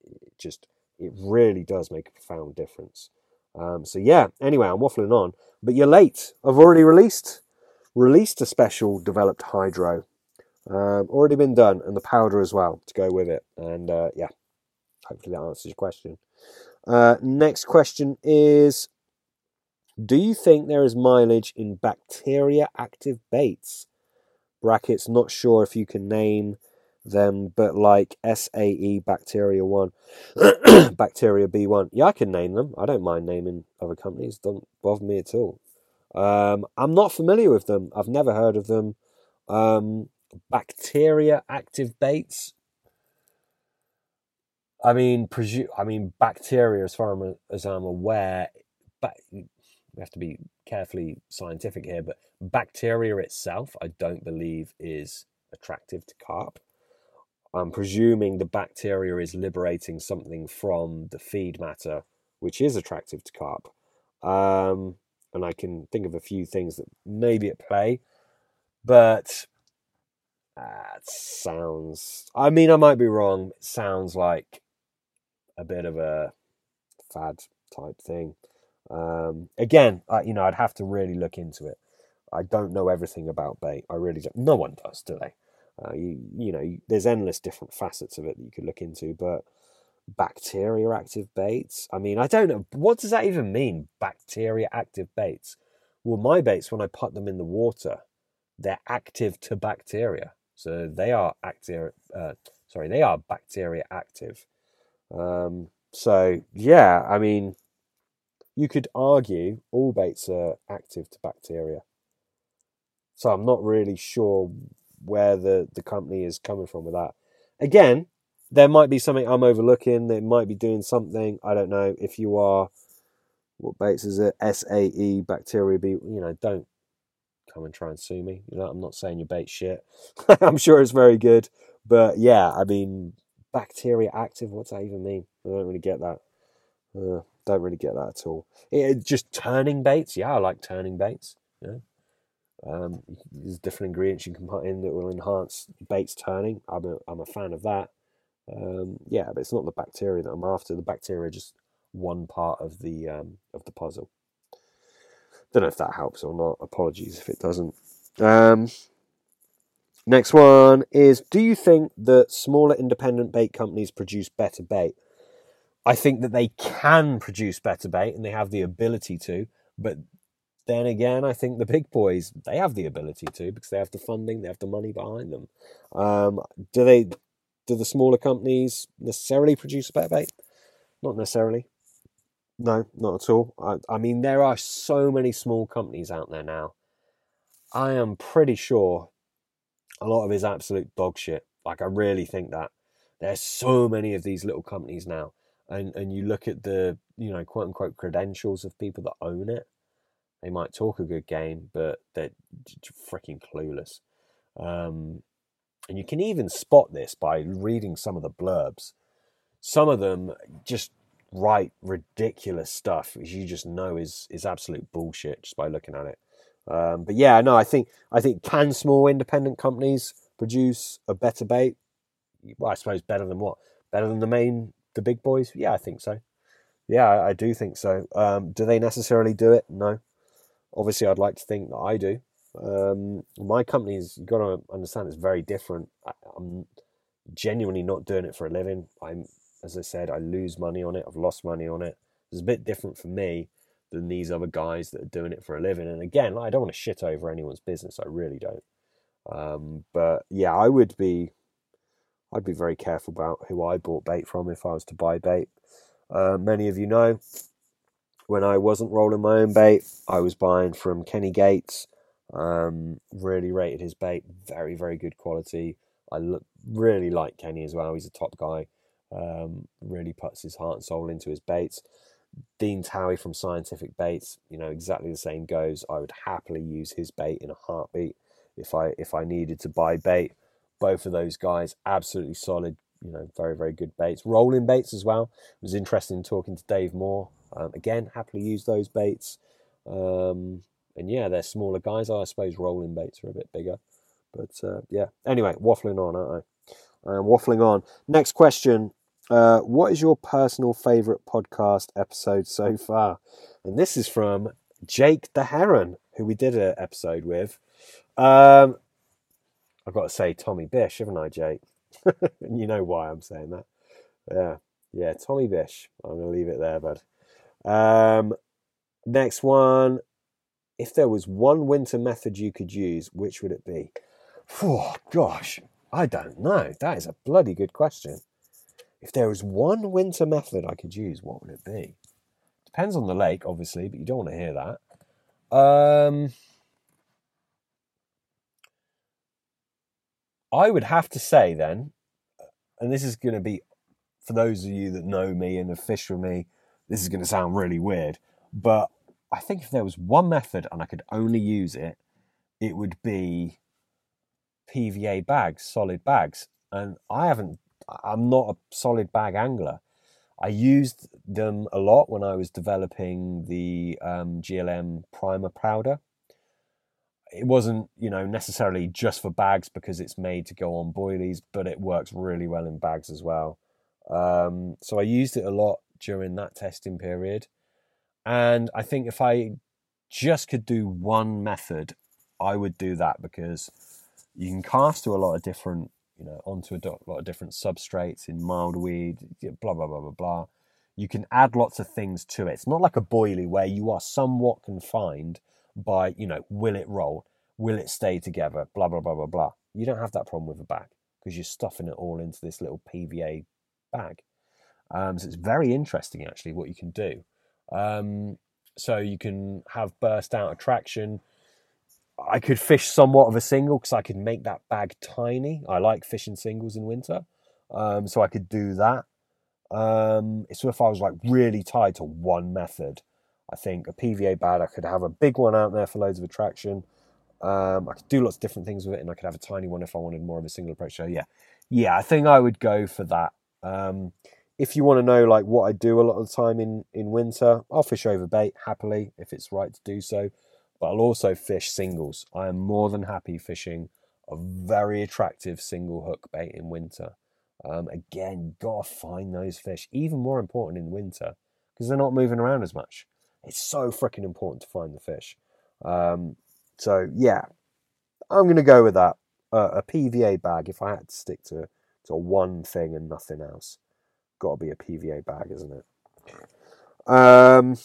it just, it really does make a profound difference. Um, so yeah, anyway, I'm waffling on, but you're late. I've already released released a special developed hydro, um, already been done, and the powder as well to go with it. And uh, yeah, hopefully that answers your question. Uh, next question is: Do you think there is mileage in bacteria active baits? Brackets. Not sure if you can name them, but like SAE Bacteria 1, Bacteria B1. Yeah, I can name them. I don't mind naming other companies. Don't bother me at all. Um, I'm not familiar with them. I've never heard of them. Um, bacteria active baits. I mean, presu- I mean, bacteria, as far as I'm aware, ba- we have to be carefully scientific here, but bacteria itself, I don't believe is attractive to carp. I'm presuming the bacteria is liberating something from the feed matter, which is attractive to carp. Um, and I can think of a few things that may be at play, but that sounds. I mean, I might be wrong. It sounds like a bit of a fad type thing. Um, again, I, you know, I'd have to really look into it. I don't know everything about bait. I really don't. No one does, do they? Uh, you, you know, there's endless different facets of it that you could look into, but bacteria active baits. I mean, I don't know. What does that even mean? Bacteria active baits. Well, my baits, when I put them in the water, they're active to bacteria. So they are active. Uh, sorry, they are bacteria active. Um, so yeah, I mean, you could argue all baits are active to bacteria. So I'm not really sure where the, the company is coming from with that. Again, there might be something I'm overlooking. They might be doing something. I don't know. If you are, what baits is it? SAE bacteria be you know, don't come and try and sue me. You know, I'm not saying your bait shit. I'm sure it's very good, but yeah, I mean, bacteria active. What's that even mean? I don't really get that. Uh, don't really get that at all. It, just turning baits. Yeah, I like turning baits. Um, there's different ingredients you can put in that will enhance baits turning. I'm a, I'm a fan of that. Um, yeah, but it's not the bacteria that I'm after. The bacteria are just one part of the um, of the puzzle. Don't know if that helps or not. Apologies if it doesn't. Um, next one is Do you think that smaller independent bait companies produce better bait? I think that they can produce better bait and they have the ability to, but then again, I think the big boys they have the ability to because they have the funding, they have the money behind them. Um, do they? Do the smaller companies necessarily produce a better bait? Not necessarily. No, not at all. I, I mean, there are so many small companies out there now. I am pretty sure a lot of is absolute dog shit. Like, I really think that there's so many of these little companies now, and and you look at the you know quote unquote credentials of people that own it. They might talk a good game, but they're freaking clueless. Um, and you can even spot this by reading some of the blurbs. Some of them just write ridiculous stuff, which you just know is is absolute bullshit just by looking at it. Um, but yeah, no, I think I think can small independent companies produce a better bait? Well, I suppose better than what? Better than the main the big boys? Yeah, I think so. Yeah, I, I do think so. Um, do they necessarily do it? No. Obviously, I'd like to think that I do. Um, my company's you've got to understand it's very different. I, I'm genuinely not doing it for a living. I'm as I said, I lose money on it. I've lost money on it. It's a bit different for me than these other guys that are doing it for a living. And again, I don't want to shit over anyone's business. I really don't. Um, but yeah, I would be, I'd be very careful about who I bought bait from if I was to buy bait. Uh, many of you know, when I wasn't rolling my own bait, I was buying from Kenny Gates. Um, really rated his bait, very very good quality. I really like Kenny as well. He's a top guy. Um, really puts his heart and soul into his baits. Dean Towie from Scientific Baits, you know, exactly the same goes. I would happily use his bait in a heartbeat if I if I needed to buy bait. Both of those guys, absolutely solid, you know, very very good baits. Rolling baits as well. It was interesting talking to Dave Moore. Um, again, happily use those baits. Um, and yeah, they're smaller guys. I suppose rolling baits are a bit bigger. But uh, yeah, anyway, waffling on, aren't I? I'm waffling on. Next question uh, what is your personal favorite podcast episode so far? And this is from Jake the Heron, who we did an episode with. Um, I've got to say Tommy Bish, haven't I, Jake? you know why I'm saying that. Yeah, yeah, Tommy Bish. I'm going to leave it there, bud. Um, next one. If there was one winter method you could use, which would it be? Oh, gosh, I don't know. That is a bloody good question. If there was one winter method I could use, what would it be? Depends on the lake, obviously, but you don't want to hear that. Um, I would have to say then, and this is going to be for those of you that know me and have fished with me, this is going to sound really weird, but I think if there was one method and I could only use it, it would be PVA bags, solid bags. And I haven't, I'm not a solid bag angler. I used them a lot when I was developing the um, GLM primer powder. It wasn't, you know, necessarily just for bags because it's made to go on boilies, but it works really well in bags as well. Um, so I used it a lot during that testing period. And I think if I just could do one method, I would do that because you can cast to a lot of different, you know, onto a lot of different substrates in mild weed, blah, blah, blah, blah, blah. You can add lots of things to it. It's not like a boilie where you are somewhat confined by, you know, will it roll? Will it stay together? Blah, blah, blah, blah, blah. You don't have that problem with a bag because you're stuffing it all into this little PVA bag. Um, so it's very interesting, actually, what you can do. Um, so you can have burst out attraction. I could fish somewhat of a single because I could make that bag tiny. I like fishing singles in winter, um, so I could do that. Um, so if I was like really tied to one method, I think a PVA bag, I could have a big one out there for loads of attraction. Um, I could do lots of different things with it, and I could have a tiny one if I wanted more of a single approach. So yeah, yeah, I think I would go for that. If you want to know like what I do a lot of the time in in winter, I'll fish over bait happily if it's right to do so. But I'll also fish singles. I am more than happy fishing a very attractive single hook bait in winter. Um, again, gotta find those fish. Even more important in winter because they're not moving around as much. It's so freaking important to find the fish. Um, so yeah, I'm gonna go with that. Uh, a PVA bag if I had to stick to to one thing and nothing else got to be a PVA bag, isn't it? Um,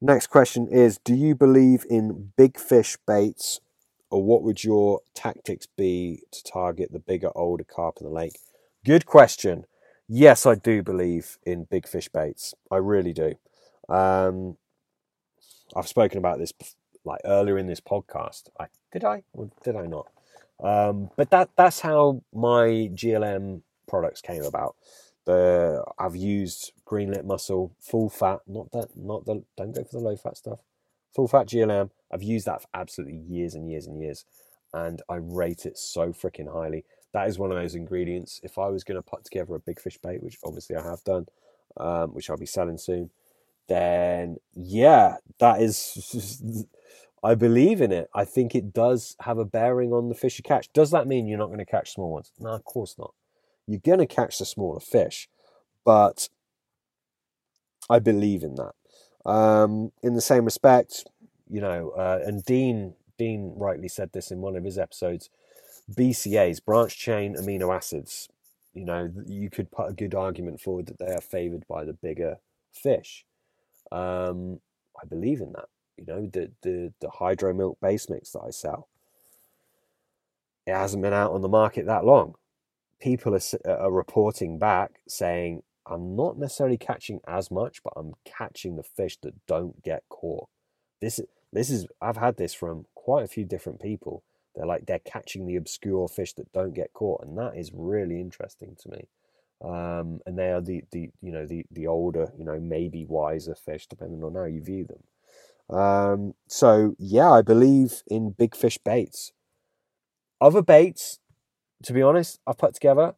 next question is Do you believe in big fish baits, or what would your tactics be to target the bigger, older carp in the lake? Good question. Yes, I do believe in big fish baits. I really do. Um, I've spoken about this like earlier in this podcast. I did I or did I not? Um, but that that's how my GLM products came about. The I've used green lipped mussel, full fat, not that, not the. Don't go for the low fat stuff. Full fat GLM. I've used that for absolutely years and years and years, and I rate it so freaking highly. That is one of those ingredients. If I was going to put together a big fish bait, which obviously I have done, um, which I'll be selling soon, then yeah, that is I believe in it. I think it does have a bearing on the fish you catch. Does that mean you're not going to catch small ones? No, of course not. You're going to catch the smaller fish, but I believe in that. Um, in the same respect, you know, uh, and Dean Dean rightly said this in one of his episodes. BCAs, branch chain amino acids. You know, you could put a good argument forward that they are favoured by the bigger fish. Um, I believe in that you know, the, the, the hydro milk base mix that I sell. It hasn't been out on the market that long. People are, are reporting back saying, I'm not necessarily catching as much, but I'm catching the fish that don't get caught. This, this is, I've had this from quite a few different people. They're like, they're catching the obscure fish that don't get caught. And that is really interesting to me. Um, and they are the, the, you know, the, the older, you know, maybe wiser fish, depending on how you view them. Um, so yeah, I believe in big fish baits. Other baits, to be honest, I've put together,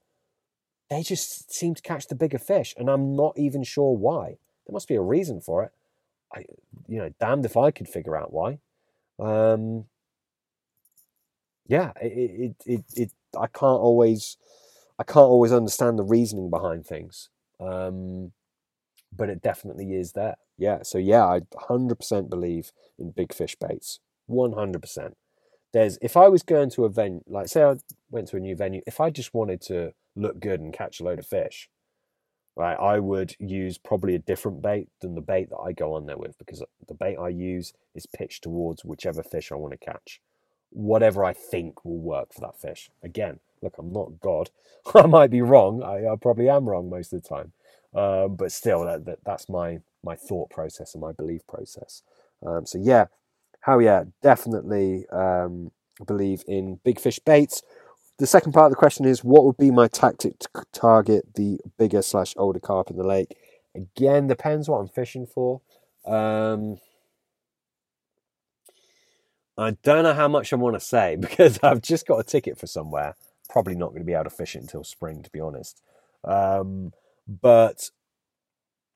they just seem to catch the bigger fish, and I'm not even sure why. There must be a reason for it. I, you know, damned if I could figure out why. Um, yeah, it, it, it, it, I can't always, I can't always understand the reasoning behind things. Um, but it definitely is there. Yeah. So yeah, I 100% believe in big fish baits. 100%. There's if I was going to a venue, like say I went to a new venue, if I just wanted to look good and catch a load of fish, right, I would use probably a different bait than the bait that I go on there with because the bait I use is pitched towards whichever fish I want to catch. Whatever I think will work for that fish. Again, look, I'm not God. I might be wrong. I, I probably am wrong most of the time. Um, but still, that, that, that's my my thought process and my belief process. Um, so yeah, how yeah, definitely um, believe in big fish baits. The second part of the question is, what would be my tactic to target the bigger slash older carp in the lake? Again, depends what I'm fishing for. Um, I don't know how much I want to say because I've just got a ticket for somewhere. Probably not going to be able to fish it until spring, to be honest. Um, but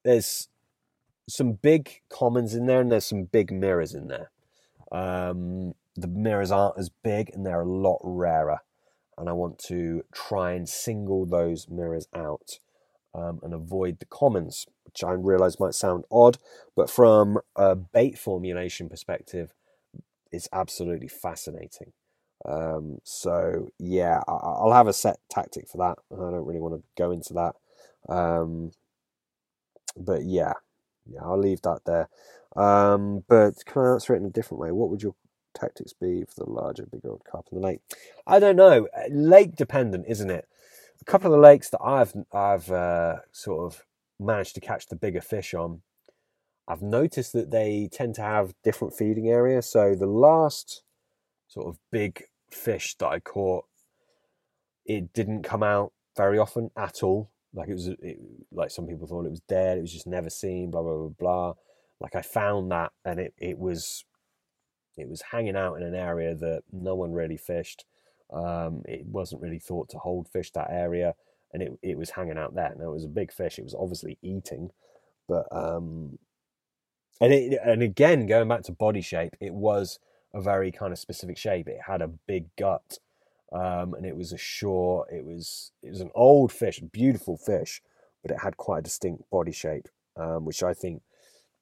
there's some big commons in there and there's some big mirrors in there. Um, the mirrors aren't as big and they're a lot rarer. And I want to try and single those mirrors out um, and avoid the commons, which I realize might sound odd, but from a bait formulation perspective, it's absolutely fascinating. Um, so yeah, I, will have a set tactic for that. I don't really want to go into that. Um, but yeah, yeah, I'll leave that there. Um, but can I answer it in a different way? What would your tactics be for the larger, bigger old carp in the lake? I don't know. Lake dependent, isn't it? A couple of the lakes that I've I've uh, sort of managed to catch the bigger fish on, I've noticed that they tend to have different feeding areas. So the last sort of big fish that I caught, it didn't come out very often at all. Like it was, it, like some people thought it was dead. It was just never seen. Blah blah blah blah. Like I found that, and it it was, it was hanging out in an area that no one really fished. Um, it wasn't really thought to hold fish that area, and it it was hanging out there. Now it was a big fish. It was obviously eating, but um, and it and again going back to body shape, it was a very kind of specific shape. It had a big gut um, and it was a shore. It was it was an old fish, beautiful fish, but it had quite a distinct body shape, um, which I think,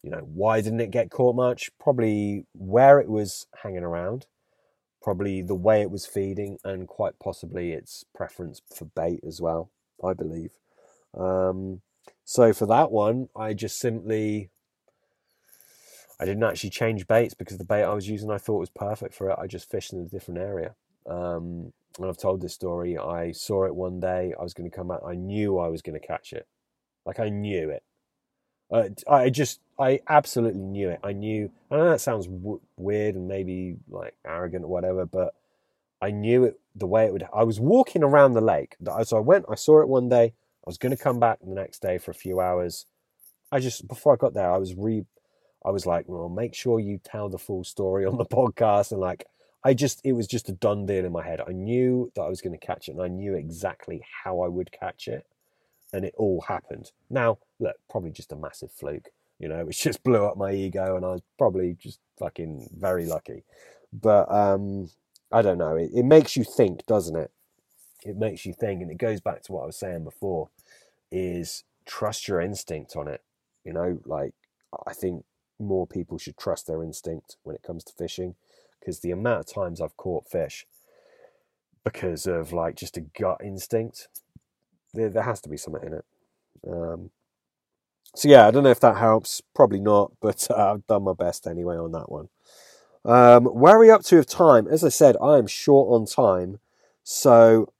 you know, why didn't it get caught much? Probably where it was hanging around, probably the way it was feeding, and quite possibly its preference for bait as well. I believe. Um, so for that one, I just simply I didn't actually change baits because the bait I was using I thought was perfect for it. I just fished in a different area. Um, and I've told this story. I saw it one day. I was going to come back. I knew I was going to catch it. Like I knew it. Uh, I just, I absolutely knew it. I knew. I know that sounds w- weird and maybe like arrogant or whatever, but I knew it the way it would. I was walking around the lake. So I went. I saw it one day. I was going to come back the next day for a few hours. I just before I got there, I was re. I was like, well, make sure you tell the full story on the podcast and like I just, it was just a done deal in my head. I knew that I was going to catch it and I knew exactly how I would catch it. And it all happened. Now, look, probably just a massive fluke, you know, which just blew up my ego and I was probably just fucking very lucky. But um, I don't know. It, it makes you think, doesn't it? It makes you think. And it goes back to what I was saying before is trust your instinct on it. You know, like I think more people should trust their instinct when it comes to fishing because the amount of times I've caught fish because of like just a gut instinct, there, there has to be something in it. Um, so yeah, I don't know if that helps. Probably not, but uh, I've done my best anyway on that one. Um, where are we up to of time? As I said, I am short on time, so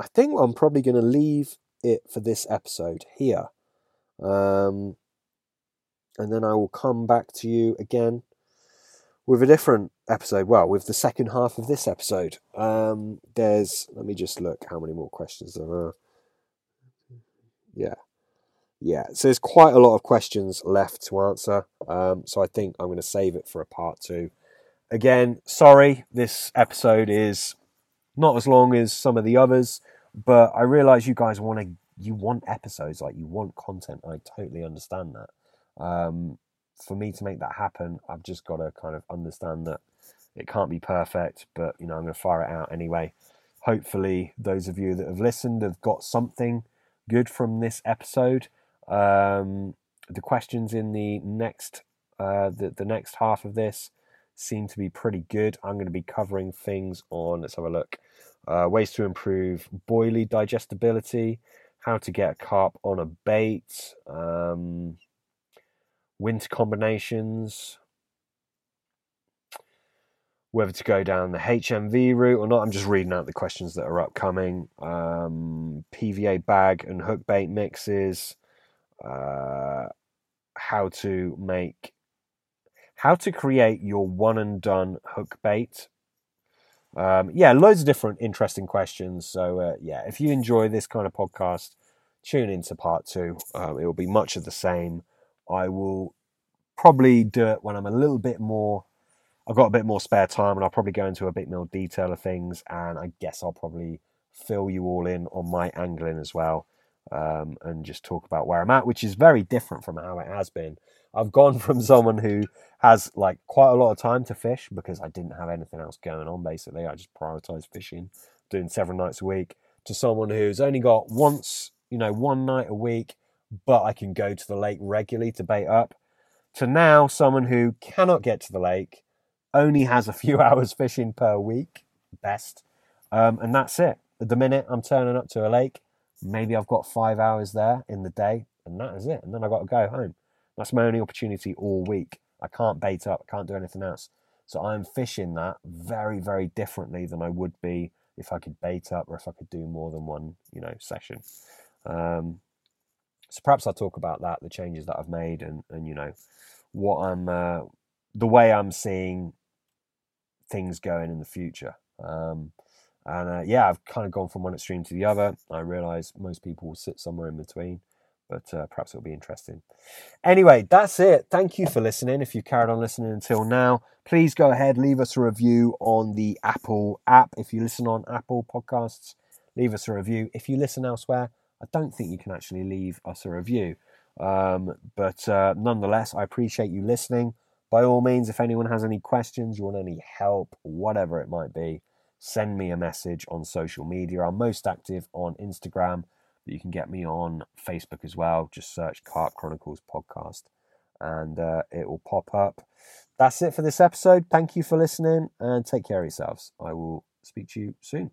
I think I'm probably going to leave it for this episode here. Um, and then I will come back to you again with a different episode. Well, with the second half of this episode, um, there's. Let me just look how many more questions there are. Yeah, yeah. So there's quite a lot of questions left to answer. Um, so I think I'm going to save it for a part two. Again, sorry, this episode is not as long as some of the others, but I realise you guys want to. You want episodes, like you want content. I totally understand that. Um, for me to make that happen, I've just got to kind of understand that it can't be perfect, but you know, I'm going to fire it out anyway. Hopefully, those of you that have listened have got something good from this episode. Um, the questions in the next uh, the, the next half of this seem to be pretty good. I'm going to be covering things on, let's have a look, uh, ways to improve boilie digestibility, how to get a carp on a bait, um, winter combinations, whether to go down the HNV route or not. I'm just reading out the questions that are upcoming. Um, PVA bag and hook bait mixes, uh, how to make, how to create your one and done hook bait. Um, yeah, loads of different interesting questions. So uh, yeah, if you enjoy this kind of podcast, tune into part two. Um, it will be much of the same. I will probably do it when I'm a little bit more. I've got a bit more spare time, and I'll probably go into a bit more detail of things. And I guess I'll probably fill you all in on my angling as well, um, and just talk about where I'm at, which is very different from how it has been. I've gone from someone who has like quite a lot of time to fish because I didn't have anything else going on. Basically, I just prioritized fishing, doing several nights a week, to someone who's only got once, you know, one night a week, but I can go to the lake regularly to bait up. To now, someone who cannot get to the lake, only has a few hours fishing per week, best, um, and that's it. The minute, I'm turning up to a lake. Maybe I've got five hours there in the day, and that is it. And then I've got to go home. That's my only opportunity all week. I can't bait up, I can't do anything else. So I'm fishing that very, very differently than I would be if I could bait up or if I could do more than one, you know, session. Um, so perhaps I'll talk about that, the changes that I've made, and and you know, what I'm, uh, the way I'm seeing things going in the future. Um, and uh, yeah, I've kind of gone from one extreme to the other. I realise most people will sit somewhere in between but uh, perhaps it'll be interesting. Anyway, that's it. Thank you for listening. If you've carried on listening until now, please go ahead, leave us a review on the Apple app. If you listen on Apple Podcasts, leave us a review. If you listen elsewhere, I don't think you can actually leave us a review. Um, but uh, nonetheless, I appreciate you listening. By all means, if anyone has any questions, you want any help, whatever it might be, send me a message on social media. I'm most active on Instagram but you can get me on Facebook as well. Just search Carp Chronicles podcast and uh, it will pop up. That's it for this episode. Thank you for listening and take care of yourselves. I will speak to you soon.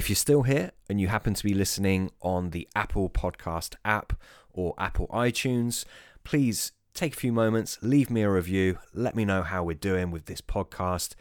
If you're still here and you happen to be listening on the Apple Podcast app or Apple iTunes, please take a few moments, leave me a review, let me know how we're doing with this podcast.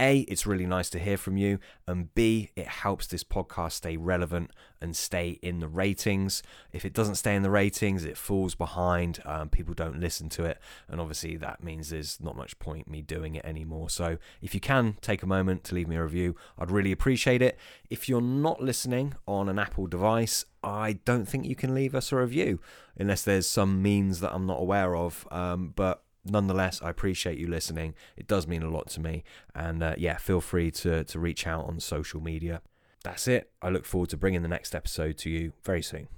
A, it's really nice to hear from you, and B, it helps this podcast stay relevant and stay in the ratings. If it doesn't stay in the ratings, it falls behind, um, people don't listen to it, and obviously that means there's not much point me doing it anymore. So if you can take a moment to leave me a review, I'd really appreciate it. If you're not listening on an Apple device, I don't think you can leave us a review unless there's some means that I'm not aware of. Um, but nonetheless, I appreciate you listening. It does mean a lot to me. And uh, yeah, feel free to, to reach out on social media. That's it. I look forward to bringing the next episode to you very soon.